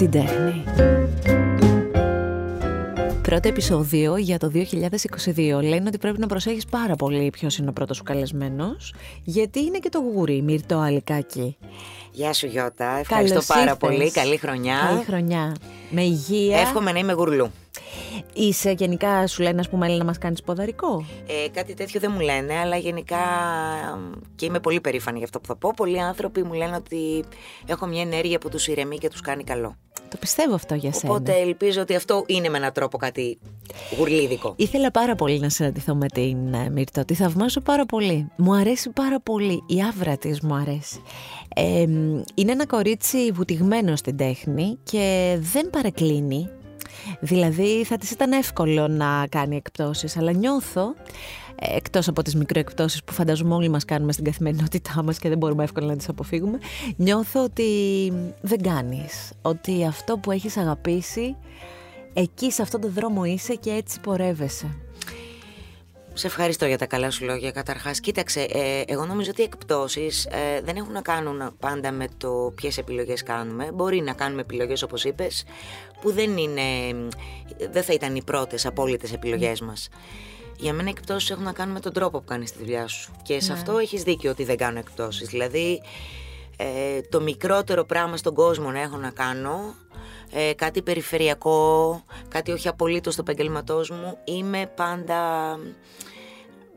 την τέχνη. Πρώτο επεισόδιο για το 2022 λένε ότι πρέπει να προσέχεις πάρα πολύ ποιος είναι ο πρώτος σου καλεσμένος γιατί είναι και το γούρι Μυρτό Αλικάκη. Γεια σου Γιώτα, ευχαριστώ πάρα πολύ, καλή χρονιά. Καλή χρονιά, με υγεία. Εύχομαι να είμαι γουρλού. Είσαι γενικά, σου λένε, ας πούμε, να μας κάνεις ποδαρικό; Ε, κάτι τέτοιο δεν μου λένε, αλλά γενικά και είμαι πολύ περήφανη για αυτό που θα πω. Πολλοί άνθρωποι μου λένε ότι έχω μια ενέργεια που τους ηρεμεί και τους κάνει καλό. Το πιστεύω αυτό για σένα. Οπότε ελπίζω ότι αυτό είναι με έναν τρόπο κάτι γουρλίδικο. Ήθελα πάρα πολύ να συναντηθώ με την ε, Μύρτο. Τη θαυμάζω πάρα πολύ. Μου αρέσει πάρα πολύ. Η άβρα της μου αρέσει. Ε, είναι ένα κορίτσι βουτυγμένο στην τέχνη και δεν παρεκκλίνει Δηλαδή θα της ήταν εύκολο να κάνει εκπτώσεις, αλλά νιώθω, ε, εκτός από τις μικροεκπτώσεις που φανταζομαι όλοι μας κάνουμε στην καθημερινότητά μας και δεν μπορούμε εύκολα να τις αποφύγουμε, νιώθω ότι δεν κάνεις, ότι αυτό που έχεις αγαπήσει, εκεί σε αυτόν τον δρόμο είσαι και έτσι πορεύεσαι. Σε ευχαριστώ για τα καλά σου λόγια καταρχάς. Κοίταξε, ε, εγώ νομίζω ότι οι εκπτώσεις ε, δεν έχουν να κάνουν πάντα με το ποιες επιλογές κάνουμε. Μπορεί να κάνουμε επιλογές όπως είπες που δεν, είναι, δεν θα ήταν οι πρώτες απόλυτες επιλογές μας. Για μένα οι εκπτώσεις έχουν να κάνουν με τον τρόπο που κάνεις τη δουλειά σου. Και σε ναι. αυτό έχεις δίκιο ότι δεν κάνω εκπτώσεις. Δηλαδή ε, το μικρότερο πράγμα στον κόσμο να έχω να κάνω ε, κάτι περιφερειακό, κάτι όχι απολύτως στο επαγγελματός μου, είμαι πάντα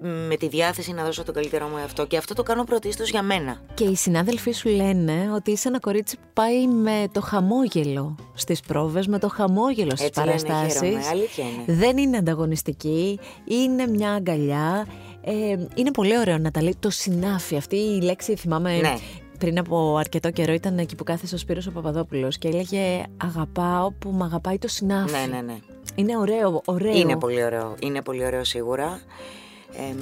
με τη διάθεση να δώσω τον καλύτερό μου εαυτό και αυτό το κάνω πρωτίστως για μένα. Και οι συνάδελφοί σου λένε ότι είσαι ένα κορίτσι που πάει με το χαμόγελο στις πρόβες, με το χαμόγελο στις Έτσι παραστάσεις. Λένε, αλήθεια είναι. Δεν είναι ανταγωνιστική, είναι μια αγκαλιά. Ε, είναι πολύ ωραίο να τα λέει το συνάφι. Αυτή η λέξη θυμάμαι ναι πριν από αρκετό καιρό ήταν εκεί που κάθεσε ο Σπύρος ο Παπαδόπουλος και έλεγε αγαπάω που με αγαπάει το συνάφι. Ναι, ναι, ναι. Είναι ωραίο, ωραίο. Είναι πολύ ωραίο, είναι πολύ ωραίο σίγουρα. Ε,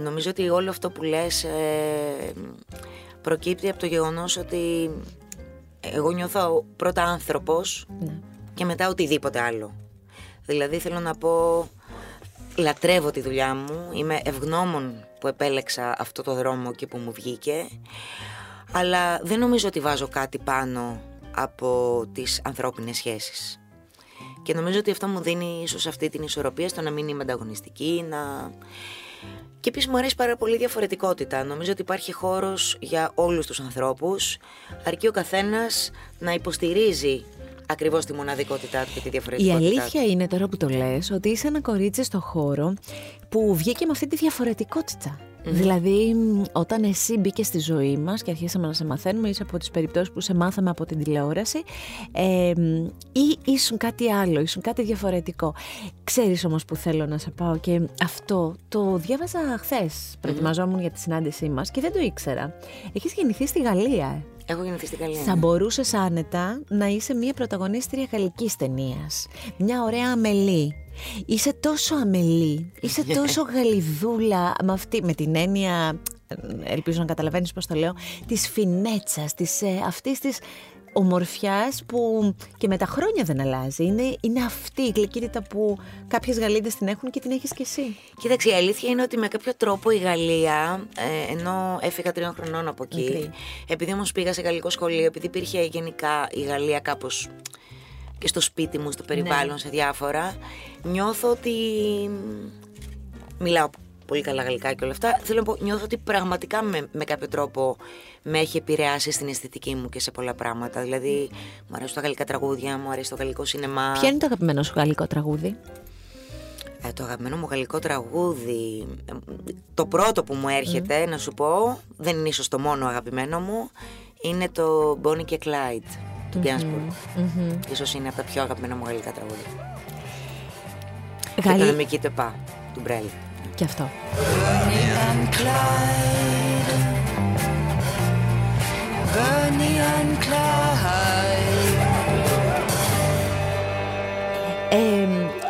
νομίζω ότι όλο αυτό που λες ε, προκύπτει από το γεγονός ότι εγώ νιώθω πρώτα άνθρωπος ναι. και μετά οτιδήποτε άλλο. Δηλαδή θέλω να πω λατρεύω τη δουλειά μου, είμαι ευγνώμων που επέλεξα αυτό το δρόμο και που μου βγήκε αλλά δεν νομίζω ότι βάζω κάτι πάνω από τις ανθρώπινες σχέσεις. Και νομίζω ότι αυτό μου δίνει ίσως αυτή την ισορροπία στο να μην είμαι ανταγωνιστική, να... Και επίσης μου αρέσει πάρα πολύ η διαφορετικότητα. Νομίζω ότι υπάρχει χώρος για όλους τους ανθρώπους, αρκεί ο καθένας να υποστηρίζει ακριβώς τη μοναδικότητά του και τη διαφορετικότητά Η αλήθεια είναι τώρα που το λες ότι είσαι ένα κορίτσι στο χώρο που βγήκε με αυτή τη διαφορετικότητα. Δηλαδή, όταν εσύ μπήκε στη ζωή μας και αρχίσαμε να σε μαθαίνουμε, είσαι από τις περιπτώσεις που σε μάθαμε από την τηλεόραση, ε, ή ήσουν κάτι άλλο, ήσουν κάτι διαφορετικό. Ξέρεις όμως που θέλω να σε πάω και αυτό το διάβαζα χθες. Προετοιμαζόμουν για τη συνάντησή μας και δεν το ήξερα. Έχεις γεννηθεί στη Γαλλία. Ε. Έχω γεννηθεί στη Γαλλία. Θα ναι. μπορούσες άνετα να είσαι μια πρωταγωνίστρια γαλλικής ταινίας. Μια ωραία αμελή Είσαι τόσο αμελή, είσαι τόσο γαλιδούλα με, αυτή, με την έννοια, ελπίζω να καταλαβαίνεις πώς το λέω, της φινέτσας, της, ε, αυτής της ομορφιάς που και με τα χρόνια δεν αλλάζει. Είναι, είναι αυτή η γλυκύτητα που κάποιες Γαλλίδες την έχουν και την έχεις και εσύ. Κοίταξε, η αλήθεια είναι ότι με κάποιο τρόπο η Γαλλία, ε, ενώ έφυγα τριών χρονών από εκεί, επειδή όμως πήγα σε γαλλικό σχολείο, επειδή υπήρχε γενικά η Γαλλία κάπως και στο σπίτι μου, στο περιβάλλον, ναι. σε διάφορα. Νιώθω ότι. Μιλάω πολύ καλά γαλλικά και όλα αυτά. Θέλω να πω, νιώθω ότι πραγματικά με, με κάποιο τρόπο με έχει επηρεάσει στην αισθητική μου και σε πολλά πράγματα. Δηλαδή, μου αρέσουν τα γαλλικά τραγούδια, μου αρέσει το γαλλικό σινεμά. Ποιο είναι το αγαπημένο σου γαλλικό τραγούδι, ε, το αγαπημένο μου γαλλικό τραγούδι, το πρώτο που μου έρχεται να σου πω, δεν είναι ίσως το μόνο αγαπημένο μου, είναι το Bonnie και Clyde του Γκένσμπουργκ. Mm-hmm. Ίσως είναι από τα πιο αγαπημένα μου γαλλικά τραγούδια. Γαλλί... Και το Νεμική Πα του Μπρέλ. Και αυτό. Ε,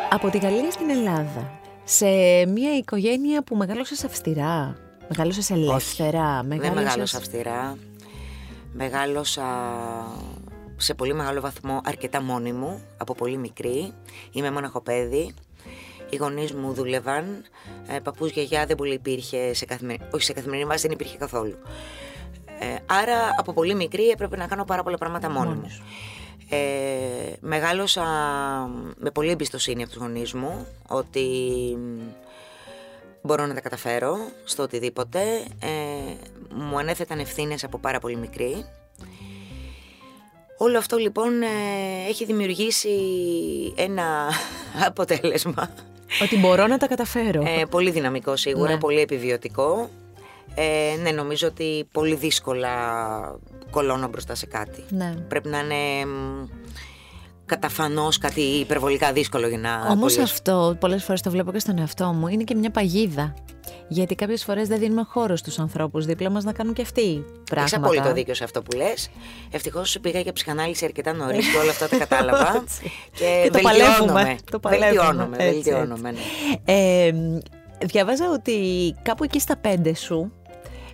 από τη Γαλλία στην Ελλάδα, σε μια οικογένεια που μεγάλωσες αυστηρά, μεγάλωσες ελεύθερα. Μεγάλωσες... Δεν μεγάλωσα αυστηρά. Μεγάλωσα σε πολύ μεγάλο βαθμό αρκετά μόνη μου, από πολύ μικρή. Είμαι μοναχοπέδι. Οι γονείς μου δούλευαν. Ε, Παππούς, γιαγιά δεν πολύ υπήρχε σε καθημερινή, όχι σε καθημερινή βάση, δεν υπήρχε καθόλου. Ε, άρα από πολύ μικρή έπρεπε να κάνω πάρα πολλά πράγματα μόνη μου. Ε, μεγάλωσα με πολύ εμπιστοσύνη από τους γονείς μου ότι μπορώ να τα καταφέρω στο οτιδήποτε. Ε, μου ανέθεταν ευθύνες από πάρα πολύ μικρή. Όλο αυτό λοιπόν ε, έχει δημιουργήσει ένα αποτέλεσμα. Ότι μπορώ να τα καταφέρω. Ε, πολύ δυναμικό σίγουρα, Ναι. πολύ επιβιωτικό. Ε, ναι, νομίζω ότι πολύ δύσκολα κολώνω μπροστά σε κάτι. Ναι. Πρέπει να είναι μ, καταφανώς κάτι υπερβολικά δύσκολο για να Όμως απολύσω. αυτό, πολλές φορές το βλέπω και στον εαυτό μου, είναι και μια παγίδα. Γιατί κάποιες φορές δεν δίνουμε χώρο στους ανθρώπους δίπλα μας να κάνουν και αυτοί πράγματα. Έχεις απόλυτο δίκιο σε αυτό που λες. Ευτυχώς πήγα για ψυχανάλυση αρκετά νωρίς και όλα αυτά τα κατάλαβα. Έτσι. και, Και το βελτιώνομαι. παλεύουμε. Το παλεύουμε. Βελτιώνομαι. Έτσι, βελτιώνομαι, ναι. Ε, διαβάζα ότι κάπου εκεί στα πέντε σου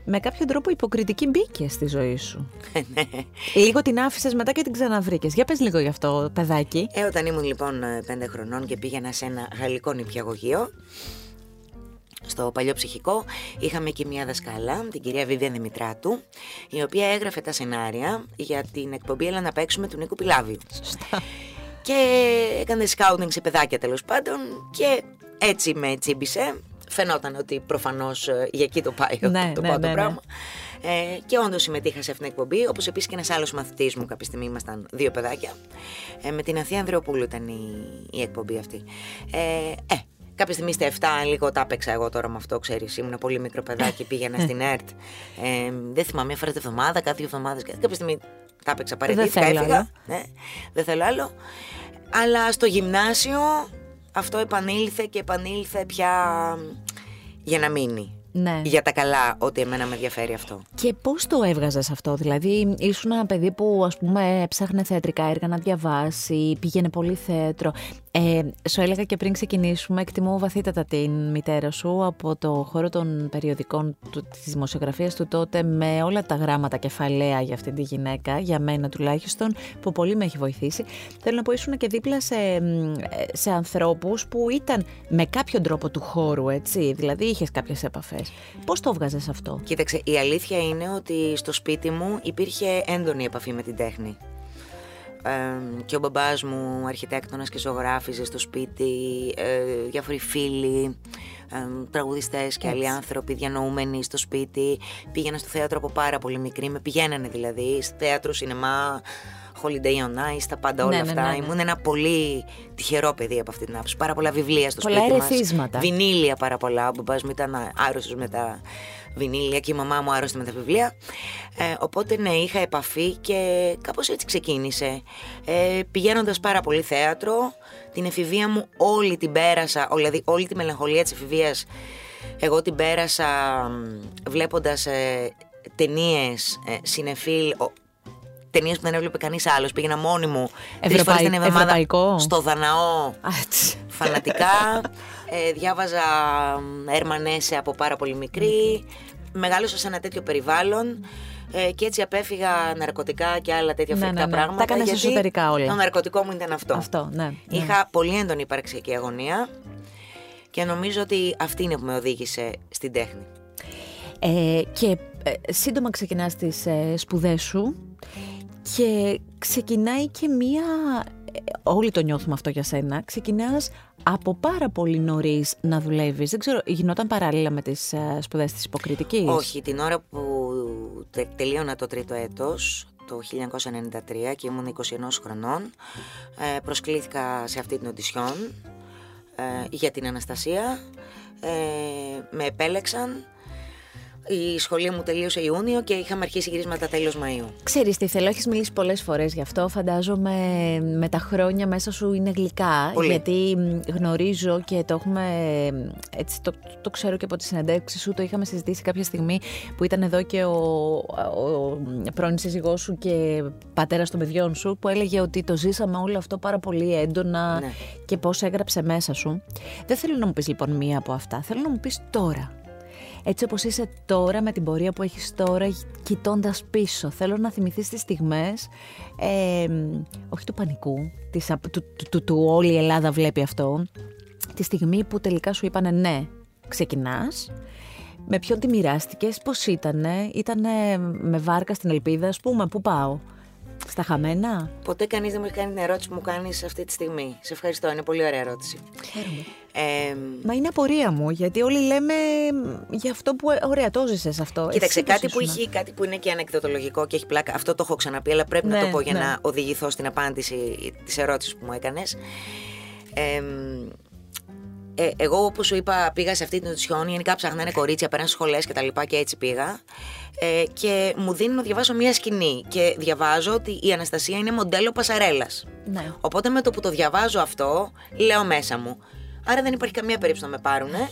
με κάποιο τρόπο υποκριτική μπήκε στη ζωή σου. Ναι. λίγο την άφησες μετά και την ξαναβρήκες. Για πες λίγο γι' αυτό, παιδάκι. Ε, όταν ήμουν λοιπόν ε, πέντε χρονών και πήγαινα σε ένα γαλλικό νηπιαγωγείο, στο παλιό ψυχικό, είχαμε και μια δασκάλα, την κυρία Βίβια Δημητράτου, η οποία έγραφε τα σενάρια για την εκπομπή Έλα να παίξουμε του Νίκου Πιλάβιου. Σωστά. Και έκανε σκάουτινγκ σε παιδάκια τέλος πάντων και έτσι με τσίμπησε. Φαινόταν ότι προφανώς για εκεί το πάει Ναι, το, το ναι, πρώτο ναι, ναι. πράγμα. Ε, και όντως συμμετείχα σε αυτήν την εκπομπή, όπως επίσης και ένας άλλος μαθητής μου. Κάποια στιγμή ήμασταν δύο παιδάκια. Ε, με την Αθήνα Ανδρεοπούλου ήταν η, η εκπομπή αυτή. Ε, ε, κάποια στιγμή στα 7 λίγο τα έπαιξα εγώ τώρα με αυτό, ξέρεις. Ήμουν πολύ μικρό παιδάκι, πήγαινα στην ΕΡΤ. Ε, δεν θυμάμαι, μια φορά τη εβδομάδα, κάθε δύο εβδομάδες. Κάποια στιγμή τα έπαιξα παρετήθηκα, θέλω έφυγα. άλλο. Ναι, δεν θέλω άλλο. Αλλά στο γυμνάσιο αυτό επανήλθε και επανήλθε πια για να μείνει. Ναι. Για τα καλά, ότι εμένα με ενδιαφέρει αυτό. Και πώς το έβγαζες αυτό, Δηλαδή, ήσουν ένα παιδί που ας πούμε έψαχνε θεατρικά έργα να διαβάσει, πήγαινε πολύ θέατρο. Ε, σου έλεγα και πριν ξεκινήσουμε, εκτιμώ βαθύτατα την μητέρα σου από το χώρο των περιοδικών του, της δημοσιογραφίας του τότε με όλα τα γράμματα κεφαλαία για αυτή τη γυναίκα, για μένα τουλάχιστον, που πολύ με έχει βοηθήσει. Θέλω να πω ήσουν και δίπλα σε, μ, ε, σε ανθρώπους που ήταν με κάποιον τρόπο του χώρου, έτσι, δηλαδή είχες κάποιες επαφές. Πώς το έβγαζες αυτό; Κοίταξε, η αλήθεια είναι ότι στο σπίτι μου υπήρχε έντονη επαφή με την τέχνη. Ε, και ο μπαμπάς μου αρχιτέκτονας και ζωγράφιζε στο σπίτι, ε, διάφοροι φίλοι, ε, τραγουδιστές και άλλοι άνθρωποι διανοούμενοι στο σπίτι. Πήγαινα στο θέατρο από πάρα πολύ μικρή, με πηγαίνανε δηλαδή, στο θέατρο, σινεμά, Holiday on Ice, τα πάντα όλα Ναι, ναι, αυτά. ναι, ναι. Ήμουν ένα πολύ τυχερό παιδί από αυτή την άποψη. Πάρα πολλά βιβλία στο Πολλά σπίτι μας. ερεθίσματα. Βινίλια πάρα πολλά. Ο μπαμπάς μου ήταν άρρωστος με τα βινίλια και η μαμά μου άρρωστη με τα βιβλία. Ε, οπότε ναι, είχα επαφή και κάπως έτσι ξεκίνησε. Ε, πηγαίνοντας πάρα πολύ θέατρο, την εφηβεία μου όλη την πέρασα, ό- δηλαδή όλη τη μελαγχολία της εφηβείας, εγώ την πέρασα μ, βλέποντας ε, ταινίες, ε, συνεφίλ, ταινίες που δεν έβλεπε κανείς άλλος. Πήγαινα μόνη μου τρεις φορές Ευρωπαϊ- την εβδομάδα ευρωπαϊκό. στο Δαναό Α, τσι. φανατικά. Ε, διάβαζα Ερμανέσε από πάρα πολύ μικρή. Μεγάλωσα σε ένα τέτοιο περιβάλλον. Ε, και έτσι απέφυγα ναρκωτικά και άλλα τέτοια Ναι, φρικτικά ναι, ναι. πράγματα. Τα έκανες γιατί εσωτερικά όλα. Το ναρκωτικό μου ήταν αυτό. Αυτό, ναι, ναι. Είχα πολύ έντονη υπαρξιακή αγωνία και νομίζω ότι αυτή είναι που με οδήγησε στην τέχνη. Ε, και ε, σύντομα ξεκινάς τις ε, σπουδές σου και ξεκινάει και μία... ε, όλοι το νιώθουμε αυτό για σένα. Ξεκινάς από πάρα πολύ νωρίς να δουλεύεις. Δεν ξέρω, γινόταν παράλληλα με τις ε, σπουδές της υποκριτικής; Όχι, την ώρα που τε- τελείωνα το τρίτο έτος, το 1993 και ήμουν 21 χρονών, ε, προσκλήθηκα σε αυτή την οντισιόν ε, για την Αναστασία. Ε, με επέλεξαν. Η σχολή μου τελείωσε Ιούνιο και είχαμε αρχίσει γυρίσματα τέλος Μαΐου. Ξέρεις τι θέλω, έχεις μιλήσει πολλές φορές γι' αυτό, φαντάζομαι με τα χρόνια μέσα σου είναι γλυκά, Πολύ. γιατί μ, γνωρίζω και το έχουμε, μ, έτσι το, το ξέρω και από τις συνεντεύξεις σου, το είχαμε συζητήσει κάποια στιγμή που ήταν εδώ και ο, ο πρώην σύζυγός σου και πατέρας των παιδιών σου, που έλεγε ότι το ζήσαμε όλο αυτό πάρα πολύ έντονα Ναι. και πώς έγραψε μέσα σου. Δεν θέλω να μου πεις λοιπόν μία από αυτά, θέλω να μου πεις τώρα. Έτσι όπως είσαι τώρα με την πορεία που έχεις τώρα κοιτώντας πίσω. Θέλω να θυμηθείς τις στιγμές, ε, όχι του πανικού, της, απ- του, του, του, του όλη η Ελλάδα βλέπει αυτό, τη στιγμή που τελικά σου είπανε ναι, ξεκινάς, με ποιον τη μοιράστηκες, πώς ήτανε, ήτανε με βάρκα στην ελπίδα, ας πούμε, πού πάω. Στα χαμένα. Ποτέ κανείς δεν μου έχει κάνει την ερώτηση που μου κάνεις αυτή τη στιγμή. Σε ευχαριστώ, είναι πολύ ωραία ερώτηση. Χαίρομαι. Ε, Μα είναι απορία μου, γιατί όλοι λέμε για αυτό που. Ωραία, το ζήσες αυτό. Κοίταξε, Εσύ πώς κάτι που, ήσουνα; έχει, κάτι που είναι και ανεκδοτολογικό και έχει πλάκα. Αυτό το έχω ξαναπεί, αλλά πρέπει να Ναι, το πω για ναι. να οδηγηθώ στην απάντηση της ερώτησης που μου έκανες. Ε, ε, εγώ, όπως σου είπα, πήγα σε αυτή την οντισιόν. Γενικά ψάχνανε κορίτσια, πέραν σχολές και τα λοιπά και έτσι πήγα. Ε, και μου δίνουν να διαβάσω μία σκηνή. Και διαβάζω ότι η Αναστασία είναι μοντέλο πασαρέλας. Ναι. Οπότε με το που το διαβάζω αυτό, λέω μέσα μου. Άρα δεν υπάρχει καμία περίπτωση να με πάρουνε.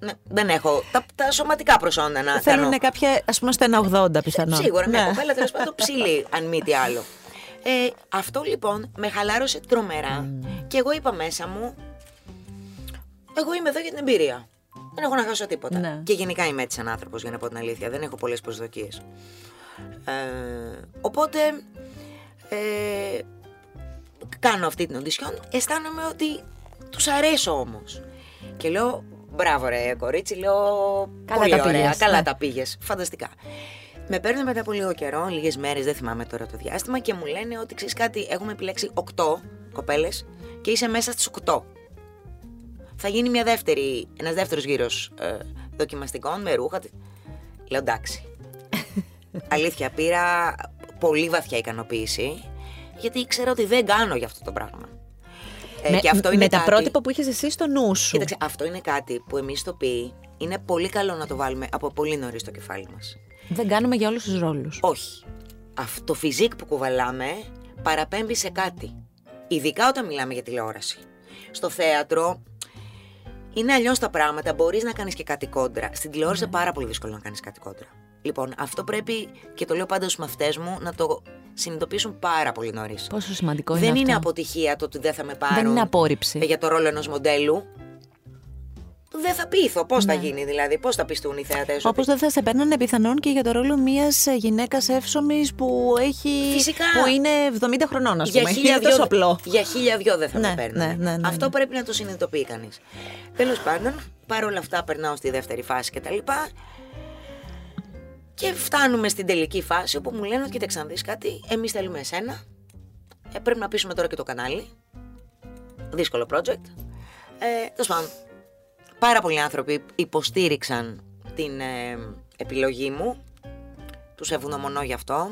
Ναι, δεν έχω τα, τα σωματικά προσόντα να κάνω. Θέλουν κάποια, ας πούμε, στο 1,80 πιθανόν. Σίγουρα, μια Ναι. κοπέλα τέλος πάντων ψηλή, αν μη τι άλλο. Ε, αυτό λοιπόν με χαλάρωσε τρομερά και εγώ είπα μέσα μου, εγώ είμαι εδώ για την εμπειρία. Δεν έχω να χάσω τίποτα. Ναι. Και γενικά είμαι έτσι σαν άνθρωπος, για να πω την αλήθεια. Δεν έχω πολλές προσδοκίες. Ε, οπότε ε, κάνω αυτή την οντισιόν. Αισθάνομαι ότι τους αρέσω όμως. Και λέω, μπράβο ρε κορίτσι, λέω, Καλά πολύ τα ωραία, πήγες, καλά ναι. τα πήγες, φανταστικά. Με παίρνουν μετά από λίγο καιρό, λίγες μέρες, δεν θυμάμαι τώρα το διάστημα και μου λένε ότι ξέρεις κάτι, έχουμε επιλέξει 8 κοπέλες και είσαι μέσα στις 8. Θα γίνει μια δεύτερη, ένας δεύτερος γύρος ε, δοκιμαστικών με ρούχα. Λέω εντάξει. Αλήθεια, πήρα πολύ βαθιά ικανοποίηση γιατί ήξερα ότι δεν κάνω για αυτό το πράγμα. Ε, με, και αυτό είναι με τα κάτι- πρότυπα που είχε εσύ στο νου σου. Κοίταξε, αυτό είναι κάτι που εμείς το πει είναι πολύ καλό να το βάλουμε από πολύ νωρίς στο κεφάλι μας. Δεν κάνουμε για όλους τους ρόλους. Όχι. Αυτό το φιζίκ που κουβαλάμε παραπέμπει σε κάτι. Ειδικά όταν μιλάμε για τηλεόραση. Στο θέατρο είναι αλλιώς τα πράγματα. Μπορείς να κάνεις και κάτι κόντρα. Στην τηλεόραση είναι πάρα πολύ δύσκολο να κάνεις κάτι κόντρα. Λοιπόν, αυτό πρέπει και το λέω πάντα στου μαθητέ μου να το συνειδητοποιήσουν πάρα πολύ νωρίς. Πόσο σημαντικό είναι Δεν είναι αυτό. αποτυχία το ότι δεν θα με πάρουν. Δεν είναι απόρριψη. για το ρόλο ενός μοντέλου. Δεν θα πείθω. Πώς θα Ναι. γίνει δηλαδή, πώς θα πιστούν οι θεατές. Όπως δεν θα σε παίρνανε πιθανόν και για το ρόλο μιας γυναίκας εύσωμης που έχει. Φυσικά. που είναι 70 χρονών, ας για πούμε. χίλια, Είναι τόσο δυο, απλό. για χίλια δυο δεν θα Ναι, με παίρνουν. ναι, ναι, ναι, Αυτό ναι. πρέπει να το συνειδητοποιεί κανείς. Τέλος πάντων, παρόλα αυτά περνάω στη δεύτερη φάση κτλ. Και φτάνουμε στην τελική φάση όπου μου λένε ότι κοίταξε να δεις κάτι, εμείς θέλουμε εσένα. Ε, πρέπει να πείσουμε τώρα και το κανάλι. Δύσκολο project. Ε, Τέλος πάντων, πάρα πολλοί άνθρωποι υποστήριξαν την ε, επιλογή μου. Τους ευγνωμονώ γι' αυτό.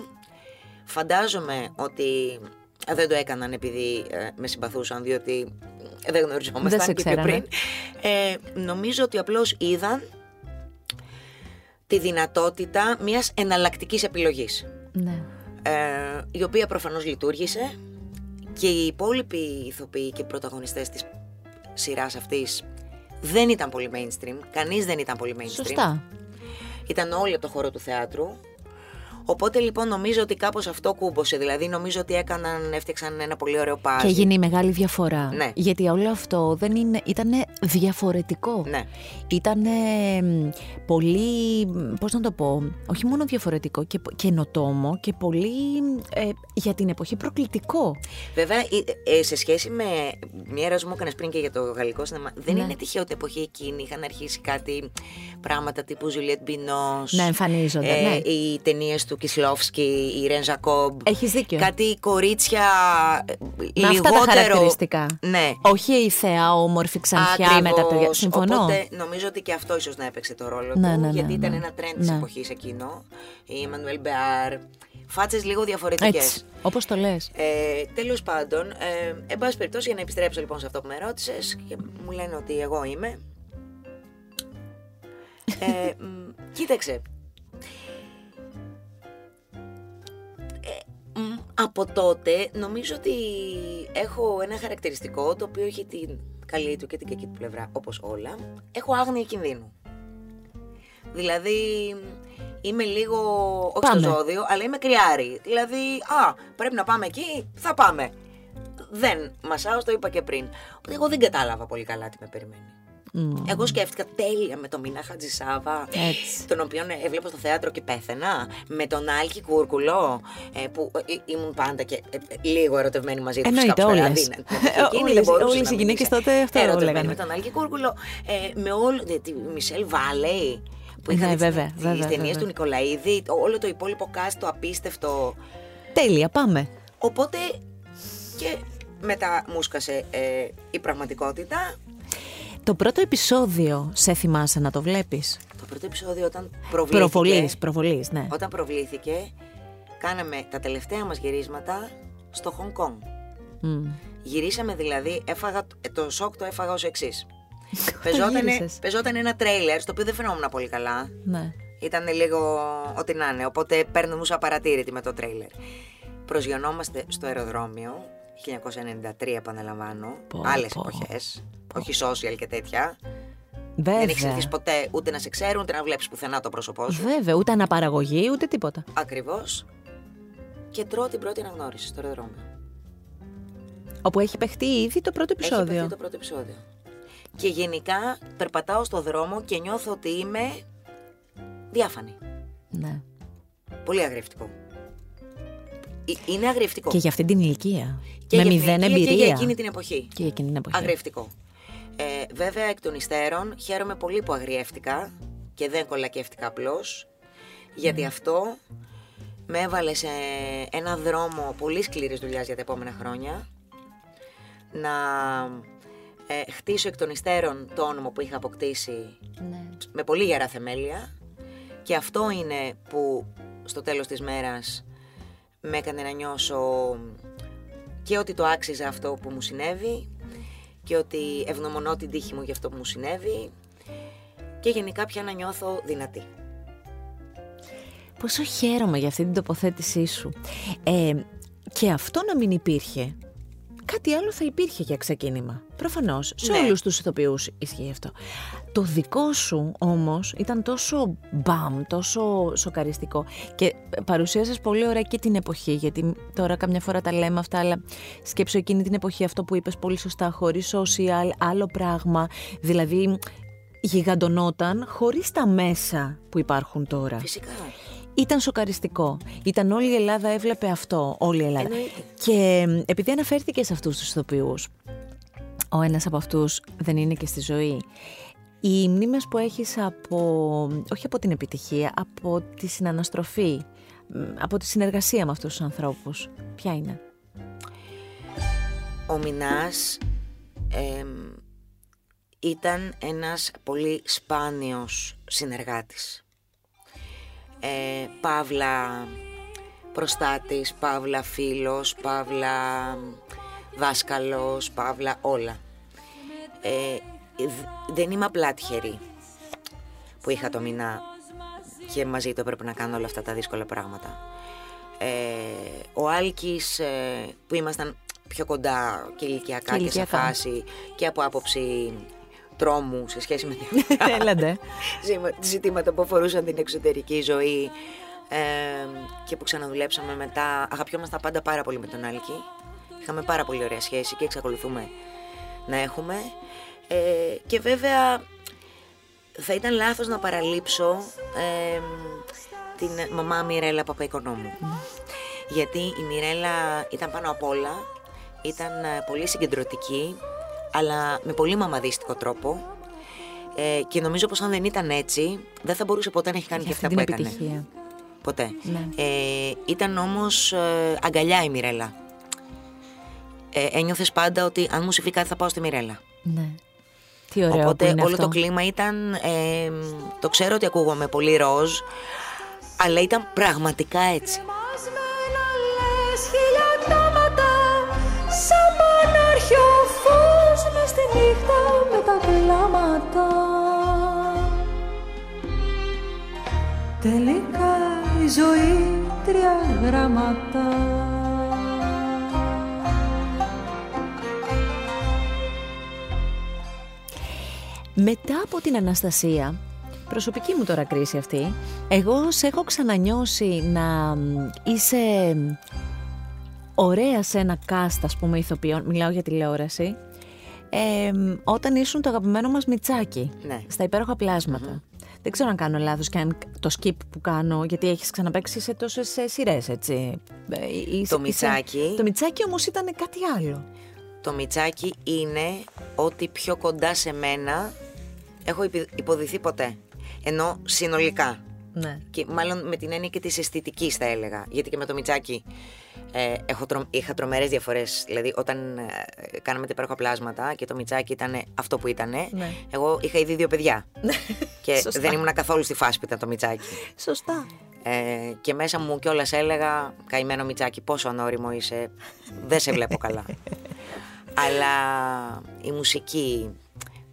Φαντάζομαι ότι ε, δεν το έκαναν επειδή ε, με συμπαθούσαν, διότι ε, δεν γνωριζόμασταν Δεν σε και πιο ξέρανε. πριν. Ε, νομίζω ότι απλώς είδαν τη δυνατότητα μιας εναλλακτικής επιλογής Ναι. ε, η οποία προφανώς λειτουργήσε και οι υπόλοιποι ηθοποιοί και πρωταγωνιστές της σειράς αυτής δεν ήταν πολύ mainstream, κανείς δεν ήταν πολύ mainstream. Σωστά. Ήταν όλοι από το χώρο του θεάτρου. Οπότε λοιπόν νομίζω ότι κάπως αυτό κούμποσε. Δηλαδή νομίζω ότι έκαναν, έφτιαξαν ένα πολύ ωραίο πάζι. Και έγινε η μεγάλη διαφορά. Ναι. Γιατί όλο αυτό δεν είναι, ήταν διαφορετικό. Ναι. Ήταν πολύ, πώς να το πω, όχι μόνο διαφορετικό και καινοτόμο και πολύ ε, για την εποχή προκλητικό. Βέβαια, ε, ε, σε σχέση με μια ερώτηση που μου έκανες πριν και για το γαλλικό σινεμά, δεν Ναι. είναι τυχαίο ότι εποχή εκείνη είχαν αρχίσει κάτι πράγματα τύπου Ζουλιέτ Μπινός. Να εμφανίζονται, ναι. Οι ταινίες του Κισλόφσκι, η Ιρέν Ζακόμπ. Έχεις δίκιο. Κάτι κορίτσια ε, Με λιγότερο. αυτά τα χαρακτηριστικά. Ναι. Όχι η θεά όμορφη ξανθιά με τα παιδιά. Ακριβώς. Συμφωνώ. Οπότε νομίζω ότι και αυτό ίσως να έπαιξε το ρόλο Ναι, του. ναι, ναι, γιατί ήταν ναι. ένα trend της Ναι. εποχής εκείνο. Η Εμμανουέλ Μπεάρ. Φάτσες λίγο διαφορετικές. Έτσι, όπως το λες. Ε, Τέλος πάντων, ε, εν πάση περιπτώσει, για να επιστρέψω λοιπόν σε αυτό που με ρώτησες, και μου λένε ότι εγώ είμαι. Ε, μ, κοίταξε. Από τότε νομίζω ότι έχω ένα χαρακτηριστικό το οποίο έχει την καλή του και την κακή του πλευρά, όπως όλα. Έχω άγνοια κινδύνου. Δηλαδή, είμαι λίγο, όχι Πάμε. στο ζώδιο, αλλά είμαι κρυάρι. Δηλαδή, α, πρέπει να πάμε εκεί, θα πάμε. Δεν μασάω, το είπα και πριν. Οπότε εγώ δεν κατάλαβα πολύ καλά τι με περιμένει. Μμ. Εγώ σκέφτηκα τέλεια με τον Μινά Χατζησάβα, Έτσι. τον οποίο έβλεπα στο θέατρο και πέθαινα, με τον Άλκη Κούρκουλο, ε, που ε, ήμουν πάντα και ε, ε, λίγο ερωτευμένη μαζί του. Εννοείται, φυσικά, που όλες. δηλαδή, ναι, ναι, εκείνη Όλες- δεν μπορούσε όλες να οι μην γυναίκες είσαι τότε αυτό ερωτευμένη λέγανε. Με τον Άλκη Κούρκουλο, ε, με όλο. ε, τη Μισελ Βάλεϊ, που είχα Ναι, δει τις- βέβαια, τις βέβαια, ταινίες βέβαια. του Νικολαίδη, το- όλο το υπόλοιπο cast, το απίστευτο. Τέλεια, πάμε. Οπότε και μετά μου σκασε ε, η πραγματικότητα. Το πρώτο επεισόδιο σε θυμάσαι να το βλέπεις; Το πρώτο επεισόδιο όταν προβλήθηκε... Προβολής, προβολής, ναι. Όταν προβλήθηκε, κάναμε τα τελευταία μας γυρίσματα στο Χονγκ Κονγκ. Μμ. Γυρίσαμε δηλαδή, έφαγα, ε, το σοκ το έφαγα ως εξής. γύρισες; Παίζονταν ένα τρέιλερ, στο οποίο δεν φαινόμουν πολύ καλά. ναι. Ήταν λίγο ό,τι να είναι, οπότε παίρνουμε σαν παρατήρητη με το τρέιλερ. Προσγειωνόμαστε στο αεροδρόμιο, 1993 επαναλαμβάνω, Πω, άλλες πω. εποχές, όχι social και τέτοια. Βέβαια. Δεν έχεις συνηθίσει ποτέ ούτε να σε ξέρουν, ούτε να βλέπεις πουθενά το πρόσωπό σου. Βέβαια, ούτε αναπαραγωγή, ούτε τίποτα. Ακριβώς. Και τρώω την πρώτη αναγνώριση στο αεροδρόμιο. Όπου έχει παιχτεί ήδη το πρώτο Έχει επεισόδιο. παιχτεί το πρώτο επεισόδιο. Και γενικά περπατάω στο δρόμο και νιώθω ότι είμαι διάφανη. Ναι. Πολύ αγριευτικό. Ε, Είναι αγριευτικό. Και για αυτή την ηλικία. Και με για μηδέν την ηλικία εμπειρία. Και για εκείνη την εποχή. Και για εκείνη την εποχή. Αγριευτικό. Ε, βέβαια, εκ των υστέρων, χαίρομαι πολύ που αγριεύτηκα και δεν κολακεύτηκα απλώς. Γιατί αυτό με έβαλε σε ένα δρόμο πολύ σκληρής δουλειάς για τα επόμενα χρόνια. Να ε, χτίσω εκ των υστέρων το όνομα που είχα αποκτήσει Ναι. με πολύ γερά θεμέλια και αυτό είναι που στο τέλος της μέρας με έκανε να νιώσω και ότι το άξιζε αυτό που μου συνέβη και ότι ευγνωμονώ την τύχη μου για αυτό που μου συνέβη και γενικά πια να νιώθω δυνατή. Πόσο χαίρομαι για αυτή την τοποθέτησή σου. Ε, και αυτό να μην υπήρχε. Κάτι άλλο θα υπήρχε για ξεκίνημα. Προφανώς. Σε Ναι. όλους τους ηθοποιούς ισχύει αυτό. Το δικό σου όμως ήταν τόσο μπαμ, τόσο σοκαριστικό. Και παρουσίασες πολύ ωραία και την εποχή. Γιατί τώρα καμιά φορά τα λέμε αυτά, αλλά σκέψω εκείνη την εποχή αυτό που είπες πολύ σωστά, χωρίς social, άλλο πράγμα. Δηλαδή γιγαντωνόταν χωρίς τα μέσα που υπάρχουν τώρα. Φυσικά. Ήταν σοκαριστικό. Ήταν όλη η Ελλάδα έβλεπε αυτό. Όλη η Ελλάδα. Εννοείται. Και μ, επειδή αναφέρθηκε σε αυτούς τους ηθοποιούς, ο ένας από αυτούς δεν είναι και στη ζωή. Οι μνήμες που έχεις από, όχι από την επιτυχία, από τη συναναστροφή, μ, από τη συνεργασία με αυτούς τους ανθρώπους. Ποια είναι; Ο Μινάς εμ, ήταν ένας πολύ σπάνιος συνεργάτης. Ε, παύλα προστάτης, παύλα φίλος, παύλα δάσκαλος, παύλα όλα. Ε, δ- δεν είμαι απλά τυχερή που είχα το Μινά και μαζί του έπρεπε να κάνω όλα αυτά τα δύσκολα πράγματα. Ε, ο Άλκης ε, που ήμασταν πιο κοντά και ηλικιακά και, ηλικιακά. σε φάση και από άποψη τρόμου σε σχέση με διάφορα Έλαντε. ζήμα- ζητήματα που αφορούσαν την εξωτερική ζωή ε, και που ξαναδουλέψαμε μετά. Αγαπιόμασταν πάντα πάρα πολύ με τον Άλκη. Είχαμε πάρα πολύ ωραία σχέση και εξακολουθούμε να έχουμε. Ε, και βέβαια θα ήταν λάθος να παραλείψω ε, την μαμά Μιρέλα Παπαϊκονόμου. Γιατί η Μιρέλα ήταν πάνω απ' όλα, ήταν ε, πολύ συγκεντρωτική, αλλά με πολύ μαμαδίστικο τρόπο. Ε, και νομίζω πως αν δεν ήταν έτσι, δεν θα μπορούσε ποτέ να έχει κάνει Για και αυτή αυτά την που έκανε. επιτυχία. Ποτέ. Ναι. Ε, ήταν όμως ε, αγκαλιά η Μιρέλα. Ε, ένιωθες πάντα ότι αν μου συμβεί κάτι θα πάω στη Μιρέλα. Ναι. Τι ωραίο Οπότε που είναι όλο αυτό. το κλίμα ήταν. ε, το ξέρω ότι ακούγομαι πολύ ροζ, αλλά ήταν πραγματικά έτσι. Νύχτα με τα κλάματα Τελικά η ζωή τρία γράμματα. Μετά από την Αναστασία, προσωπική μου τώρα κρίση αυτή, εγώ σε έχω ξανανιώσει να μ, είσαι μ, ωραία σε ένα cast, ας πούμε, ηθοποιών, μιλάω για τηλεόραση, ε, μ, όταν ήσουν το αγαπημένο μας Μιτσάκι, Ναι. στα υπέροχα πλάσματα. Δεν ξέρω αν κάνω λάθος και αν το skip που κάνω, γιατί έχεις ξαναπαίξει σε τόσες ε, σειρές, έτσι. Ε, είσαι- Το Μιτσάκι. είσαι- Το Μιτσάκι όμως ήταν κάτι άλλο. Το Μιτσάκι είναι ότι πιο κοντά σε μένα έχω υπη- υποδηθεί ποτέ. Ενώ συνολικά. Ναι. Και μάλλον με την έννοια και της αισθητικής, θα έλεγα. Γιατί και με το Μιτσάκι ε, έχω τρο, είχα τρομερές διαφορές. Δηλαδή, όταν ε, κάναμε τα υπέροχα πλάσματα και το Μιτσάκι ήταν αυτό που ήταν, Ναι. εγώ είχα ήδη δύο παιδιά. και Σωστά. δεν ήμουν καθόλου στη φάση που ήταν το Μιτσάκι. Σωστά. Ε, και μέσα μου κιόλας έλεγα, καημένο Μιτσάκι, πόσο ανώριμο είσαι. Δεν σε βλέπω καλά. Αλλά η μουσική,